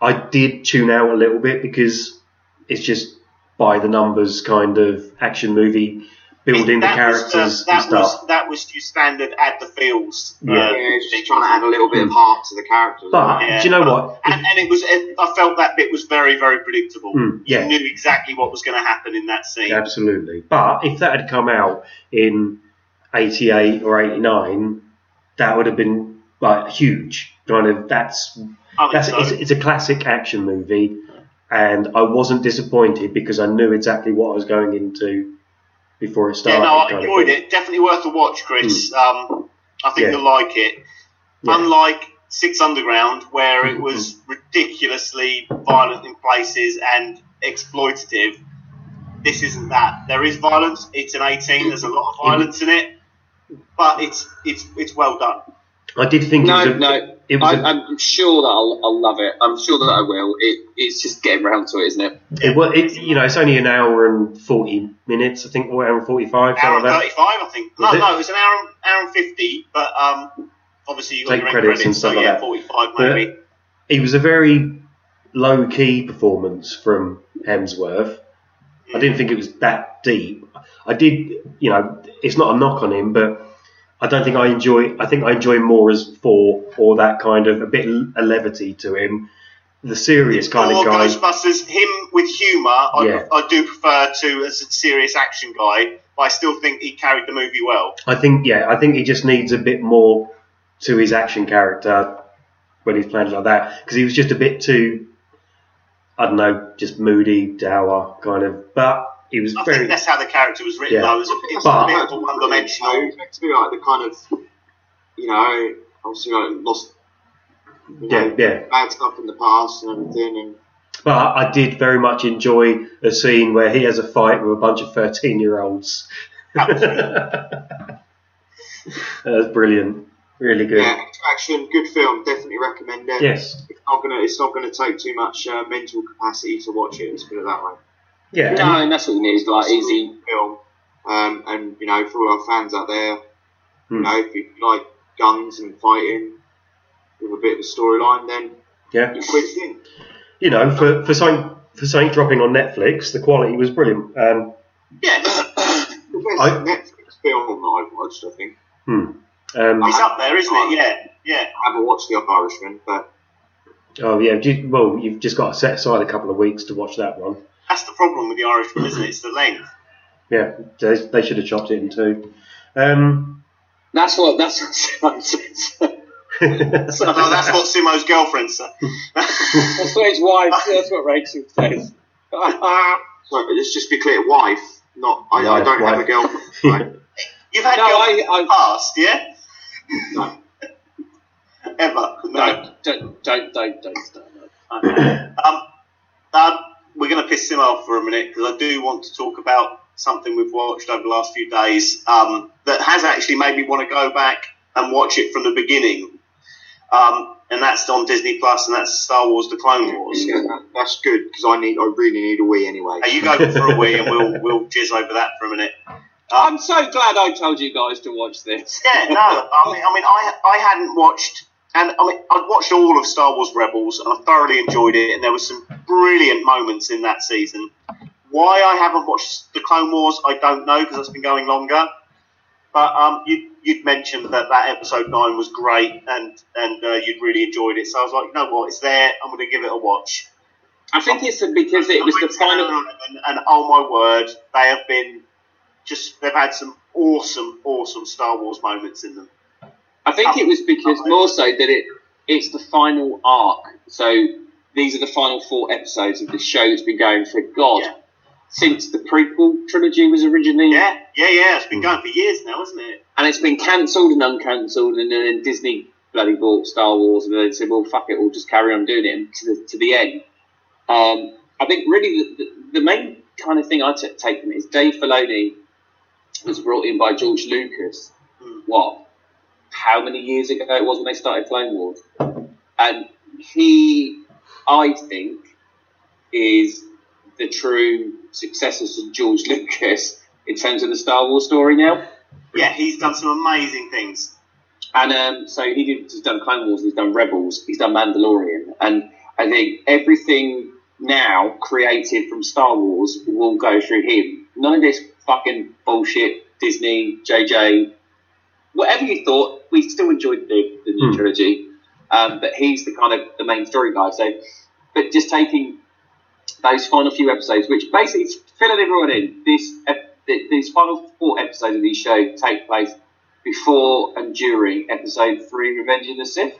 I did tune out a little bit because it's just by the numbers kind of action movie, building the That was, characters uh, and that stuff. was that was your standard add the feels. Yeah. uh, Yeah, just trying to add a little bit of heart to the characters. But Yeah. do you know what? and, and it was. It, I felt that bit was very, very predictable. Mm, yeah. You knew exactly what was going to happen in that scene. Absolutely. But if that had come out in 88 or 89, that would have been like huge. Kind of that's I that's so. it's, it's a classic action movie, and I wasn't disappointed because I knew exactly what I was going into before it started. yeah, no, I enjoyed it. Definitely worth a watch, Chris. Um, I think Yeah. you'll like it. Yeah. Unlike Six Underground, where it was ridiculously violent in places and exploitative, this isn't that. There is violence. It's an 18. There's a lot of violence in it, but it's it's it's well done. I did think No, it was a, no. It was I, a- I'm sure that I'll, I'll love it. I'm sure that I will. It, it's just getting round to it, isn't it? it, wa- it, you know, it's only an hour and 40 minutes, I think, or hour and 45, Hour and 35, I think. No, Was no, it was an hour and, hour and 50, but um, obviously you got Take your credits credits, and stuff so like yeah, that. 45 But- maybe. It was a very low key performance from Hemsworth. I didn't think it was that deep. I did, you know, it's not a knock on him, but I don't think I enjoy. I think I enjoy more as Thor or that kind of a bit a levity to him. The serious kind or of guy. Ghostbusters, him with humour, I, Yeah. I do prefer to as a serious action guy, but I still think he carried the movie well. I think, yeah, I think he just needs a bit more to his action character when he's playing like that because he was just a bit too, I don't know, just moody, dour kind of. But he was I very. think that's how the character was written, Yeah. though. It was a, it's But- a bit of a one dimensional. It's meant to be like the kind of, you know, obviously like lost, you Yeah, yeah. bad stuff in the past and everything, and But I did very much enjoy a scene where he has a fight with a bunch of 13 year olds. [LAUGHS] that was brilliant. Really good. yeah, action, good film, definitely recommend it. Yes. It's not gonna, it's not gonna take too much uh, mental capacity to watch it. Let's put it that way. Yeah. No, and that's what you need. Like easy. film, um, and you know, for all our fans out there, Hmm. you know, if you like guns and fighting with a bit of a storyline, then Yeah. in. You know, for, for something for something dropping on Netflix, the quality was brilliant. Um, Yeah, [COUGHS] The best I- Netflix film that I've watched, I think. um, it's up there, isn't it? Yeah, yeah. I haven't watched The Irishman, but oh yeah. Well, you've just got to set aside a couple of weeks to watch that one. That's the problem with the Irishman, isn't it? It's the length. Yeah, they, they should have chopped it in two. Um, That's what. That's what Simon says. [LAUGHS] No, that's what Simo's girlfriend said. That's what his wife. That's what Rachel says. [LAUGHS] so let's just be clear, wife. Not I, I don't have a girlfriend. Right? [LAUGHS] You've had No, girlfriends in I- the past, yeah? no. Ever? No. no, don't, don't, don't, don't start. that. Okay. um, um, we're going to piss him off for a minute because I do want to talk about something we've watched over the last few days um, that has actually made me want to go back and watch it from the beginning. Um, and that's on Disney Plus, and that's Star Wars: The Clone Wars. Yeah, that, that's good because I need, I really need a wee anyway. Hey, you go for a wee, and we'll we'll jizz over that for a minute. I'm so glad I told you guys to watch this. Yeah, no, I mean, I mean, I I hadn't watched and I mean, I'd watched all of Star Wars Rebels, and I thoroughly enjoyed it. And there were some brilliant moments in that season. Why I haven't watched the Clone Wars, I don't know because it's been going longer. But um, you, you'd mentioned that that episode nine was great, and and uh, you'd really enjoyed it. So I was like, you know what, it's there. I'm going to give it a watch. I think it's because it was the final. And, and oh my word, they have been just they've had some awesome, awesome Star Wars moments in them. I think it was because more so that it it's the final arc. So these are the final four episodes of this show that's been going for God Yeah. since the prequel trilogy was originally. Yeah, yeah, yeah. It's been going for years now, isn't it? And it's been cancelled and uncancelled, and then Disney bloody bought Star Wars, and then they said, "Well, fuck it, we'll just carry on doing it to the to the end." Um, I think really the, the, the main kind of thing I took take from it is Dave Filoni was brought in by George Lucas. Hmm. What? How many years ago it was when they started Clone Wars? And he, I think, is the true successor to George [LAUGHS] Lucas in terms of the Star Wars story now. Yeah, he's done some amazing things. And um, so he did, he's done Clone Wars, he's done Rebels, he's done Mandalorian, and I think everything now created from Star Wars will go through him. None of this fucking bullshit Disney, JJ, whatever you thought, we still enjoyed the, the new Hmm. trilogy, um, but he's the kind of the main story guy. So, but just taking those final few episodes, which basically filling everyone in, this these final four episodes of these show take place before and during episode three, Revenge of the Sith.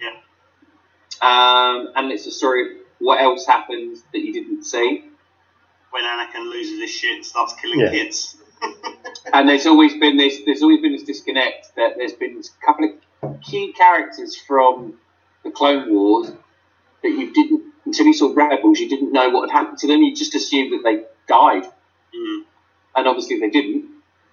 Yeah. Um, and it's a story of what else happened that you didn't see. When Anakin loses his shit and starts killing Yeah. kids. And there's always been this. There's always been this disconnect that there's been a couple of key characters from the Clone Wars that you didn't until you saw Rebels. You didn't know what had happened to them. You just assumed that they died, Mm. and obviously they didn't.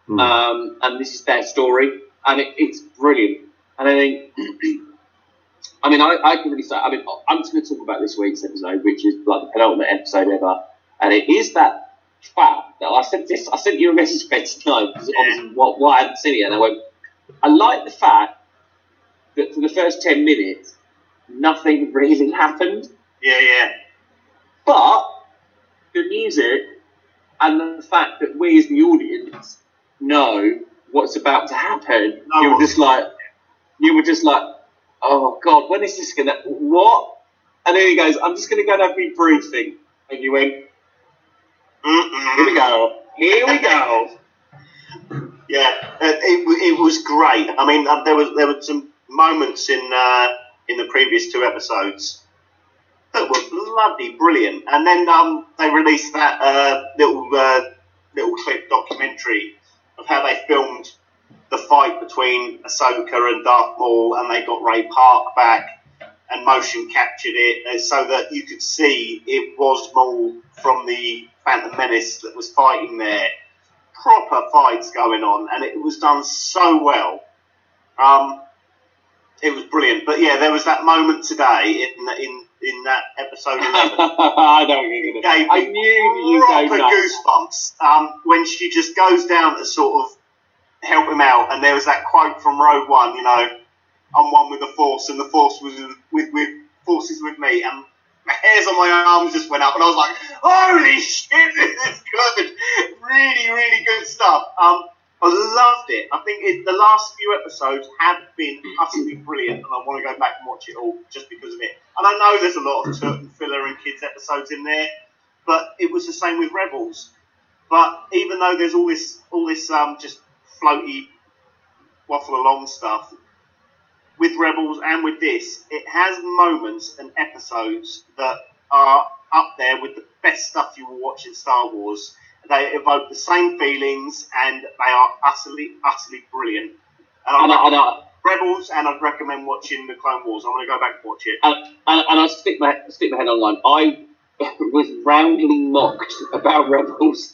Mm. Um, and this is their story, and it, it's brilliant. And I think, [CLEARS THROAT] I mean, I, I can really say, I mean, I'm just going to talk about this week's episode, which is like the penultimate episode ever, and it is that fact that I sent this, I sent you a message back tonight because obviously what, what I hadn't seen it, and I went, I like the fact that for the first ten minutes, nothing really happened. Yeah, yeah. But the music and the fact that we as the audience know what's about to happen, No you were just like, you were just like, oh god, when is this gonna? What? And then he goes, I'm just gonna go and have me briefing, and you went, Mm-mm. here we go, here we go. Yeah, uh, it, it was great. I mean, uh, there was there were some moments in uh, in the previous two episodes that were bloody brilliant, and then um, they released that uh, little uh, little clip documentary of how they filmed the fight between Ahsoka and Darth Maul, and they got Ray Park back and motion captured it so that you could see it was Maul from the Phantom Menace that was fighting there proper fights going on, and it was done so well. Um, it was brilliant. But yeah, there was that moment today in in in that episode [LAUGHS] eleven. I know what you're gonna. gave I knew you proper goosebumps um, when she just goes down to sort of help him out, and there was that quote from Rogue One, you know, "I'm one with the Force, and the Force was with with, forces with me," and my hairs on my arms just went up, and I was like, "Holy shit, this is good! Really, really good stuff." Um, I loved it. I think it, the last few episodes have been utterly brilliant, and I want to go back and watch it all just because of it. And I know there's a lot of certain filler and kids episodes in there, but it was the same with Rebels. But even though there's all this, all this um, just floaty, waffle along stuff with Rebels and with this, it has moments and episodes that are up there with the best stuff you will watch in Star Wars. They evoke the same feelings, and they are utterly, utterly brilliant. And And I and, I, Rebels, and I'd recommend watching the Clone Wars. I'm going to go back and watch it. and, and, and I stick my stick my head online. I [LAUGHS] was roundly mocked [LAUGHS] about Rebels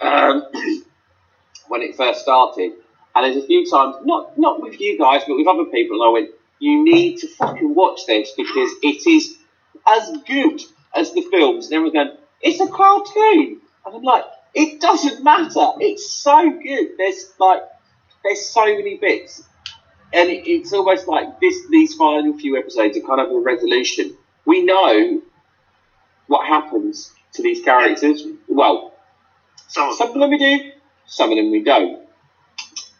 um, [CLEARS THROAT] when it first started, and there's a few times, not not with you guys, but with other people, and I went, "You need to fucking watch this because it is as good as the films." And everyone's going, "It's a cartoon," and I'm like, "It doesn't matter. It's so good. There's like, there's so many bits." and it, it's almost like this. These final few episodes are kind of a resolution. We know what happens to these characters. Well, Some of some of them we do, some of them we don't.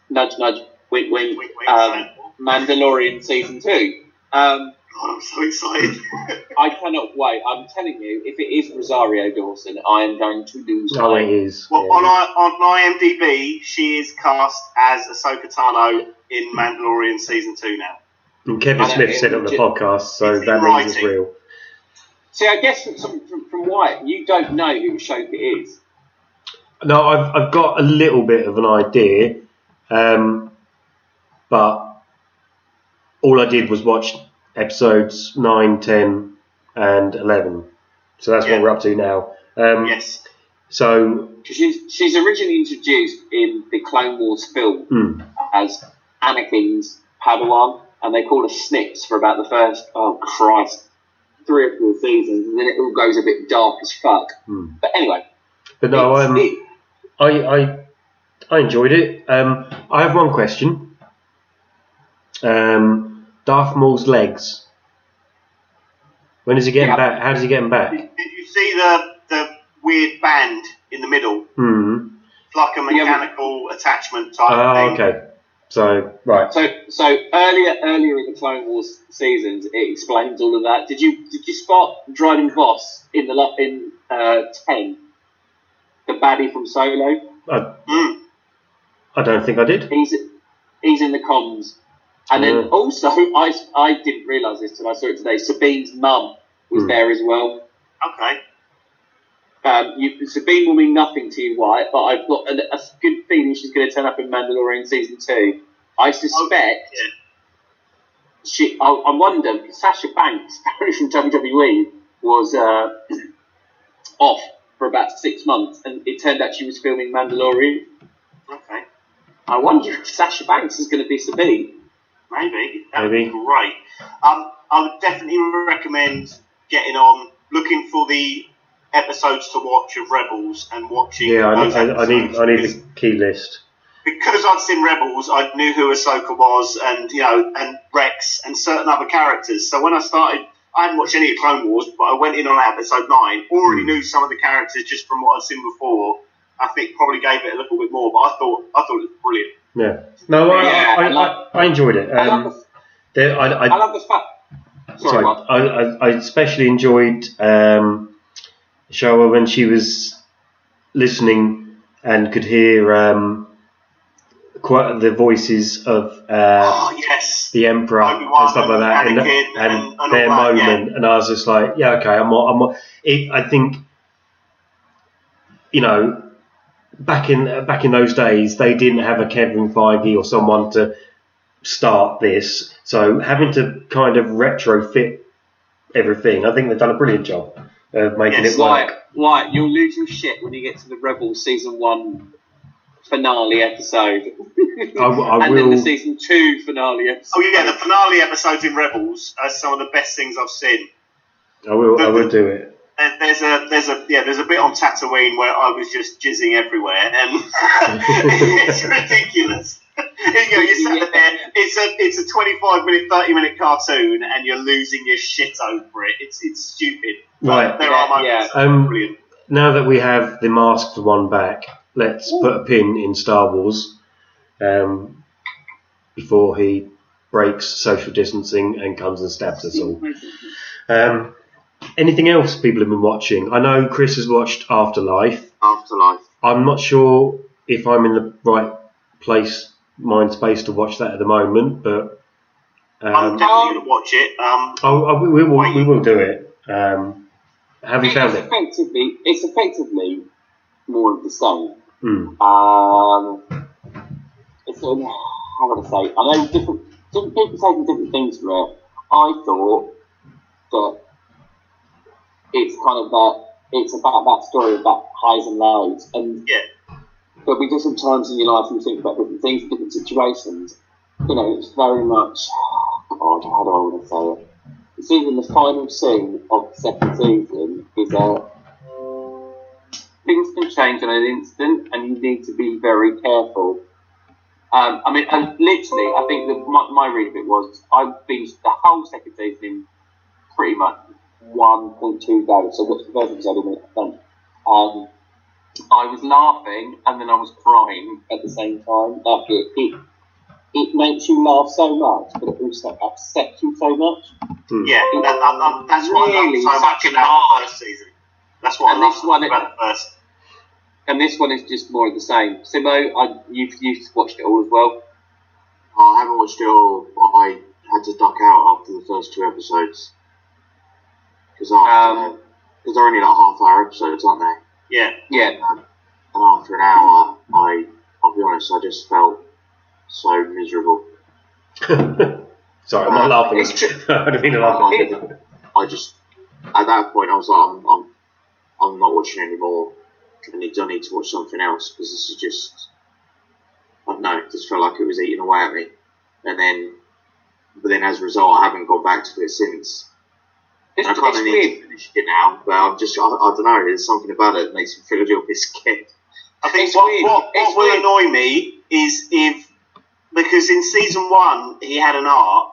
Nudge, nudge, wink, wink. Wink, wink, um, Mandalorian season two. Um, God, I'm so excited. [LAUGHS] I cannot wait. I'm telling you, if it is Rosario Dawson, I am going to lose No, my it is. well, yeah. on, on IMDb, she is cast as Ahsoka Tano in Mandalorian season two now. And Kevin I know, Smith it- said on the podcast, so it's in that means it's real. See, I guess from, from, from Wyatt, you don't know who Ahsoka is. No, I've, I've got a little bit of an idea, um, but all I did was watch episodes 9, 10, and 11. So that's Yeah. what we're up to now. Um, Yes. So, She's, she's originally introduced in the Clone Wars film hmm, as Anakin's Padawan, and they call her Snips for about the first, oh Christ, three or four seasons, and then it all goes a bit dark as fuck. hmm. But anyway, but no, um, it- I, I I enjoyed it. Um, I have one question. Um, Darth Maul's legs. When does he get Yeah. them back? How does he get them back? Did you see the the weird band in the middle? Hmm. It's like a Yeah, but- mechanical attachment type Oh, thing. okay. So right. So, so earlier, earlier in the Clone Wars seasons, it explains all of that. Did you did you spot Dryden Voss in the lo- in uh, ten, the baddie from Solo? I, Mm. I don't think I did. He's he's in the comms, and then Yeah. also I I didn't realise this till I saw it today. Sabine's mum was Hmm. there as well. Okay. Um, you, Sabine will mean nothing to you, Wyatt, but I've got a, a good feeling she's going to turn up in Mandalorian season two. I suspect yeah. she. I, I wonder because Sasha Banks, [LAUGHS] apparently from WWE, was uh, [CLEARS THROAT] off for about six months, and it turned out she was filming Mandalorian. Okay. I wonder if Sasha Banks is going to be Sabine. Maybe. That would Maybe. be great. Um, I would definitely recommend getting on, looking for the episodes to watch of Rebels and watching. Yeah, I need, I, I need, I need the key list. because I'd seen Rebels, I knew who Ahsoka was, and you know, and Rex, and certain other characters. So when I started, I hadn't watched any of Clone Wars, but I went in on episode nine. Already knew some of the characters just from what I'd seen before. I think probably gave it a little bit more, but I thought I thought it was brilliant. Yeah. No, I, Yeah, I, I I, like- I enjoyed it. I love Um, the, I, I I, love the fact. Sorry, sorry, I, especially enjoyed um, Showa when she was listening and could hear um, quite the voices of uh, oh yes, the Emperor and stuff like that, and, and, and- and their that, moment, and I was just like, yeah, okay, I'm, more, I'm, it, I think, you know, back in uh, back in those days, they didn't have a Kevin Feige or someone to start this, so having to kind of retrofit everything, I think they've done a brilliant job of making Yes, it work. Wyatt, Wyatt, you'll lose your shit when you get to the Rebels season one finale episode. I w- I [LAUGHS] and then the season two finale episode. oh yeah, the finale episodes in Rebels are some of the best things I've seen. I will, I will do it. There- There's a there's a yeah there's a bit on Tatooine where I was just jizzing everywhere and [LAUGHS] it's ridiculous. you know, you're sat there. It's a it's a 25 minute 30 minute cartoon and you're losing your shit over it. It's it's stupid. Right. There Yeah, are moments. that are Um, brilliant. now that we have the masked one back, let's put a pin in Star Wars um, before he breaks social distancing and comes and stabs us all. Um, anything else people have been watching? I know Chris has watched Afterlife. Afterlife. I'm not sure if I'm in the right place, mind space to watch that at the moment, but I'm um, definitely gonna watch it. Um, oh, oh, we, we will we will do it. Um, have you found it's it? effectively it's effectively more of the same. Mm. Um, it's um, how would I say? I know different different people taking different things from it. I thought that it's kind of that it's about that story about highs and lows, and yeah, there'll be different times in your life when you think about different things, different situations. You know, it's very much. God, how do I want to say it? It's even the final scene of the second season is a things can change in an instant, and you need to be very careful Um, I mean, and literally, I think that my, my read of it was I've been the whole second season in pretty much 1.2 goes. So what's the first episode in a month? Um, I was laughing and then I was crying at the same time. Like it, it, it makes you laugh so much, but it also upsets you so much. Yeah, that, that, that, that's what I Really love so much such about an the first season. That's what And I love this so one- much about the first. And this one is just more of the same. Simo, I, you've, you've watched it all as well. I haven't watched it all. I had to duck out after the first two episodes because Um, because they're only like half hour episodes, aren't they? Yeah, Yeah, and after an hour, I I'll be honest, I just felt so miserable. [LAUGHS] Sorry, I'm not laughing. It's true. [LAUGHS] I didn't mean to laugh. I just at that point I was like, I'm I'm, I'm not watching anymore. I need I need to watch something else because this is just I don't know. It just felt like it was eating away at me. And then, but then as a result, I haven't gone back to it since. It's, I kind it's of need to finish it now, but I'm just I, I don't know. There's something about it that makes me feel a little bit scared. I think It's what, weird. what, It's what will weird. annoy me is if because in season one he had an arc,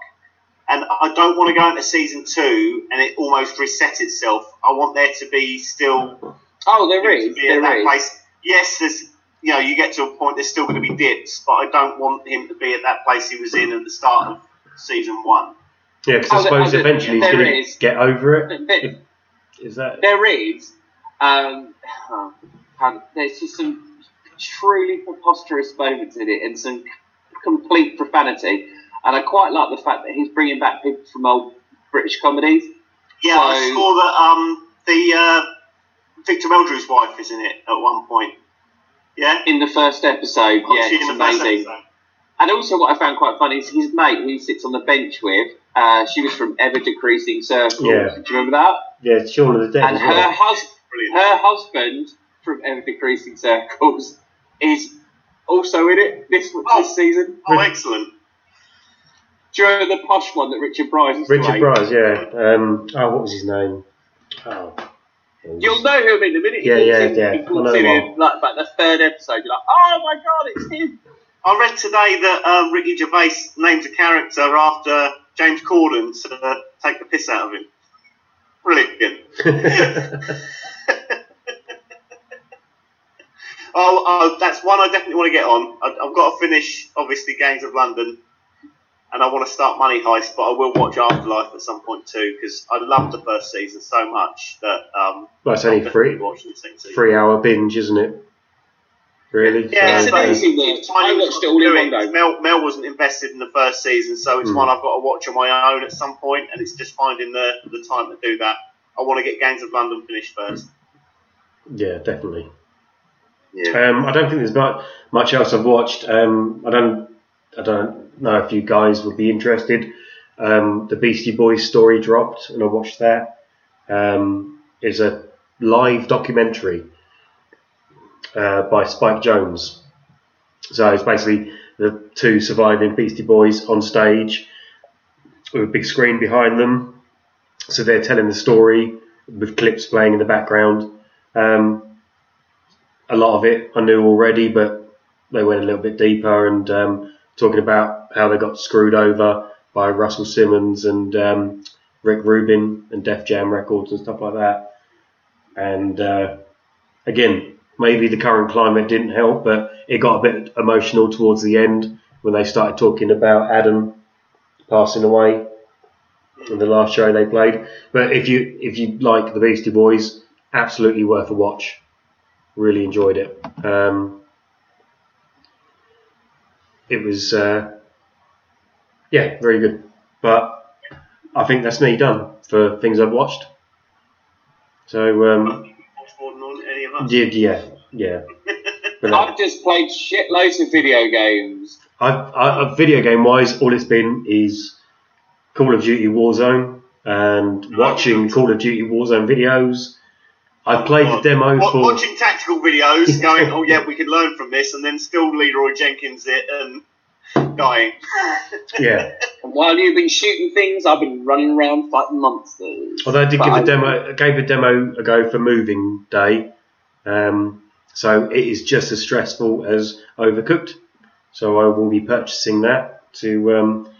and I don't want to go into season two and it almost reset itself. I want there to be still Oh, there is. at that There is. place. Yes, there's you know you get to a point. There's still going to be dips, but I don't want him to be at that place he was in at the start of season one. Yeah, because I suppose eventually he's going to get over it. There- If- Is that? there is. Um, oh, there's just some truly preposterous moments in it and some complete profanity. And I quite like the fact that he's bringing back people from old British comedies. Yeah, I saw that um, the uh, Victor Meldrew's wife is in it at one point. Yeah, In the first episode, Oh, yeah, it's in the first amazing. episode. And also, what I found quite funny is his mate, who he sits on the bench with. Uh, she was from Ever Decreasing Circles. Yeah. Do you remember that? Yeah, it's Shaun of the Dead and as her well. hus- Brilliant. her husband from Ever Decreasing Circles is also in it this Oh. this season. Oh, excellent. Do you remember the posh one that Richard Briers was Richard playing? Bryce, yeah. Um, oh, what was his name? Oh. You'll know him in a minute. He Yeah, yeah, in- yeah. He I walks know in him like, like the third episode. You're like, oh my god, it's him. I read today that um, Ricky Gervais named a character after James Corden to take the piss out of him. Brilliant. [LAUGHS] Oh, oh, that's one I definitely want to get on. I, I've got to finish, obviously, Gangs of London, and I want to start Money Heist, but I will watch Afterlife at some point too because I loved the first season so much that um, well, it's only three, watch the second season. three hour binge, isn't it? Really? Yeah, It's so an that- easy one. it's fine, I watched it all in one go. Mel, Mel wasn't invested in the first season, so it's Mm. one I've got to watch on my own at some point, and it's just finding the, the time to do that. I want to get Gangs of London finished first. yeah, definitely. Yeah. Um, I don't think there's much, much else I've watched. Um, I don't, I don't know if you guys would be interested. Um, the Beastie Boys story dropped, and I watched that. Um, it's a live documentary uh, by Spike Jonze. So it's basically the two surviving Beastie Boys on stage with a big screen behind them. So they're telling the story with clips playing in the background. Um, a lot of it I knew already, but they went a little bit deeper and um, talking about how they got screwed over by Russell Simmons and um, Rick Rubin and Def Jam Records and stuff like that. And uh, again, maybe the current climate didn't help, but it got a bit emotional towards the end when they started talking about Adam passing away in the last show they played. But if you if you like the Beastie Boys, absolutely worth a watch. Really enjoyed it. Um, it was uh, yeah, very good. But I think that's me done for things I've watched. So um, than any of us. yeah, yeah, yeah. But, I've just played shitloads of video games. I've, I, video game wise, all it's been is Call of Duty Warzone and oh, watching Call of Duty Warzone videos. I played the demo Wa- for. Watching tactical videos, [LAUGHS] going, oh yeah, we could learn from this, and then still Leeroy Jenkins it and dying. [LAUGHS] Yeah, And while you've been shooting things, I've been running around fighting monsters. although I did But give I- a demo, I gave a demo a go for Moving Day, um, so it is just as stressful as Overcooked. So I will be purchasing that to um,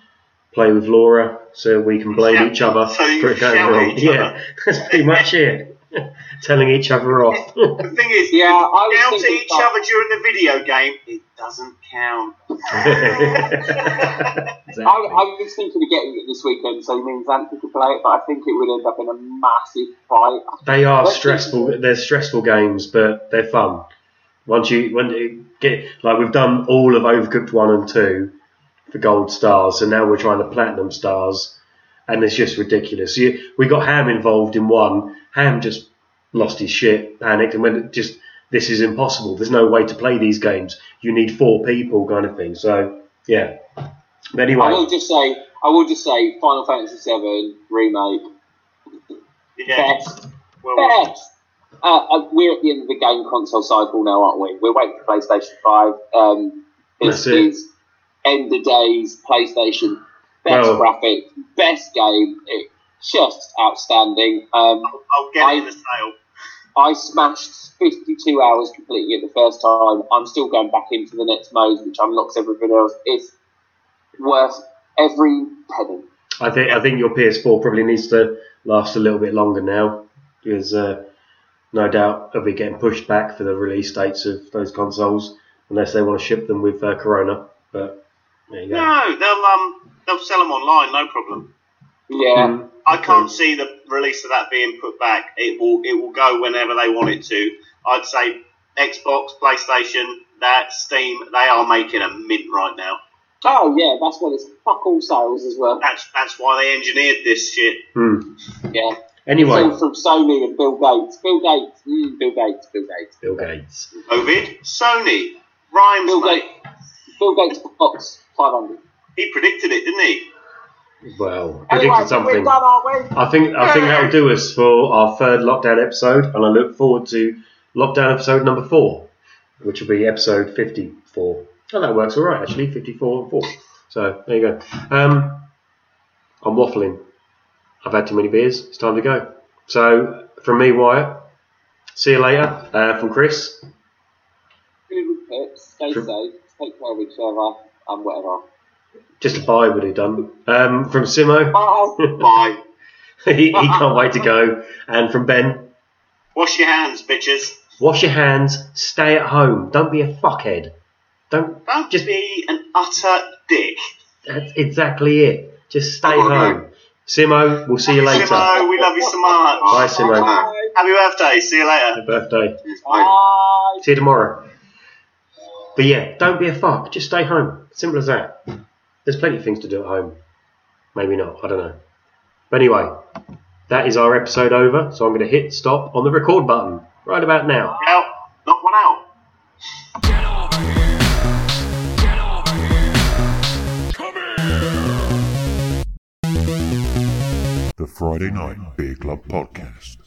play with Laura, so we can blame Yeah, each other so for it going wrong. Yeah, [LAUGHS] that's pretty much it. [LAUGHS] Telling each other off. [LAUGHS] The thing is, Yeah, I was shout at each that- other during the video game, it doesn't count. Exactly. [LAUGHS] I, I was thinking of getting it this weekend, so me and Xanthi could play it, but I think it would end up in a massive fight. They are Let's stressful. They're stressful games, but they're fun. Once you when you get like we've done all of Overcooked one and two for gold stars, so now we're trying to platinum stars, and it's just ridiculous. You, we got Ham involved in one. Ham just lost his shit, panicked, and went just this is impossible. There's no way to play these games. You need four people, kind of thing. So yeah. But I will just say, I will just say, Final Fantasy VII remake Yeah. best, Well, best. Uh, uh, we're at the end of the game console cycle now, aren't we? We're waiting for PlayStation Five. Um, this That's it. is end of days PlayStation best Well- graphic, best game. It, just outstanding. Um, I'll, I'll get I- it in the sale. I smashed 52 hours completing it the first time. I'm still going back into the next mode, which unlocks everything else. It's worth every penny. I think I think your PS4 probably needs to last a little bit longer now because uh, no doubt it'll be getting pushed back for the release dates of those consoles unless they want to ship them with uh, Corona. But there you go. No, they'll um they'll sell them online, no problem. Yeah. Mm. I can't see the release of that being put back. It will it will go whenever they want it to. I'd say Xbox, PlayStation, that Steam, they are making a mint right now. Oh, yeah, that's what it's fuck all sales as well. That's that's why they engineered this shit. Hmm. Yeah. Anyway, It's all from Sony and Bill Gates. Bill Gates. Mm, Bill Gates. Bill Gates. Bill Gates. COVID, Sony, rhymes, Bill mate. Gates. Bill Gates box 500. He predicted it, didn't he? Well, Anyway, predicted something. We're done, aren't we? I think I think that'll do us for our third lockdown episode, and I look forward to lockdown episode number four, which will be episode fifty-four. Oh, that works all right actually, fifty-four and four. So there you go. Um, I'm waffling. I've had too many beers. It's time to go. So from me, Wyatt. See you later. Uh, from Chris. Good with pips. Stay Sure. safe. Take care of each other. And whatever. Just a bye would have done. Um, from Simo. Bye. Bye. [LAUGHS] he, he can't wait to go. And from Ben. Wash your hands, bitches. Wash your hands. Stay at home. Don't be a fuckhead. Don't Don't Just- be an utter dick. That's exactly it. Just stay Oh, home. Simo, we'll see you later. Simo, we love you so much. Bye, Simo. Bye. Happy birthday. See you later. Happy birthday. Bye. See you tomorrow. But yeah, don't be a fuck. Just stay home. Simple as that. There's plenty of things to do at home. Maybe not. I don't know. But anyway, that is our episode over. So I'm going to hit stop on the record button right about now. Out. Knock one out. The Friday Night Beer Club Podcast.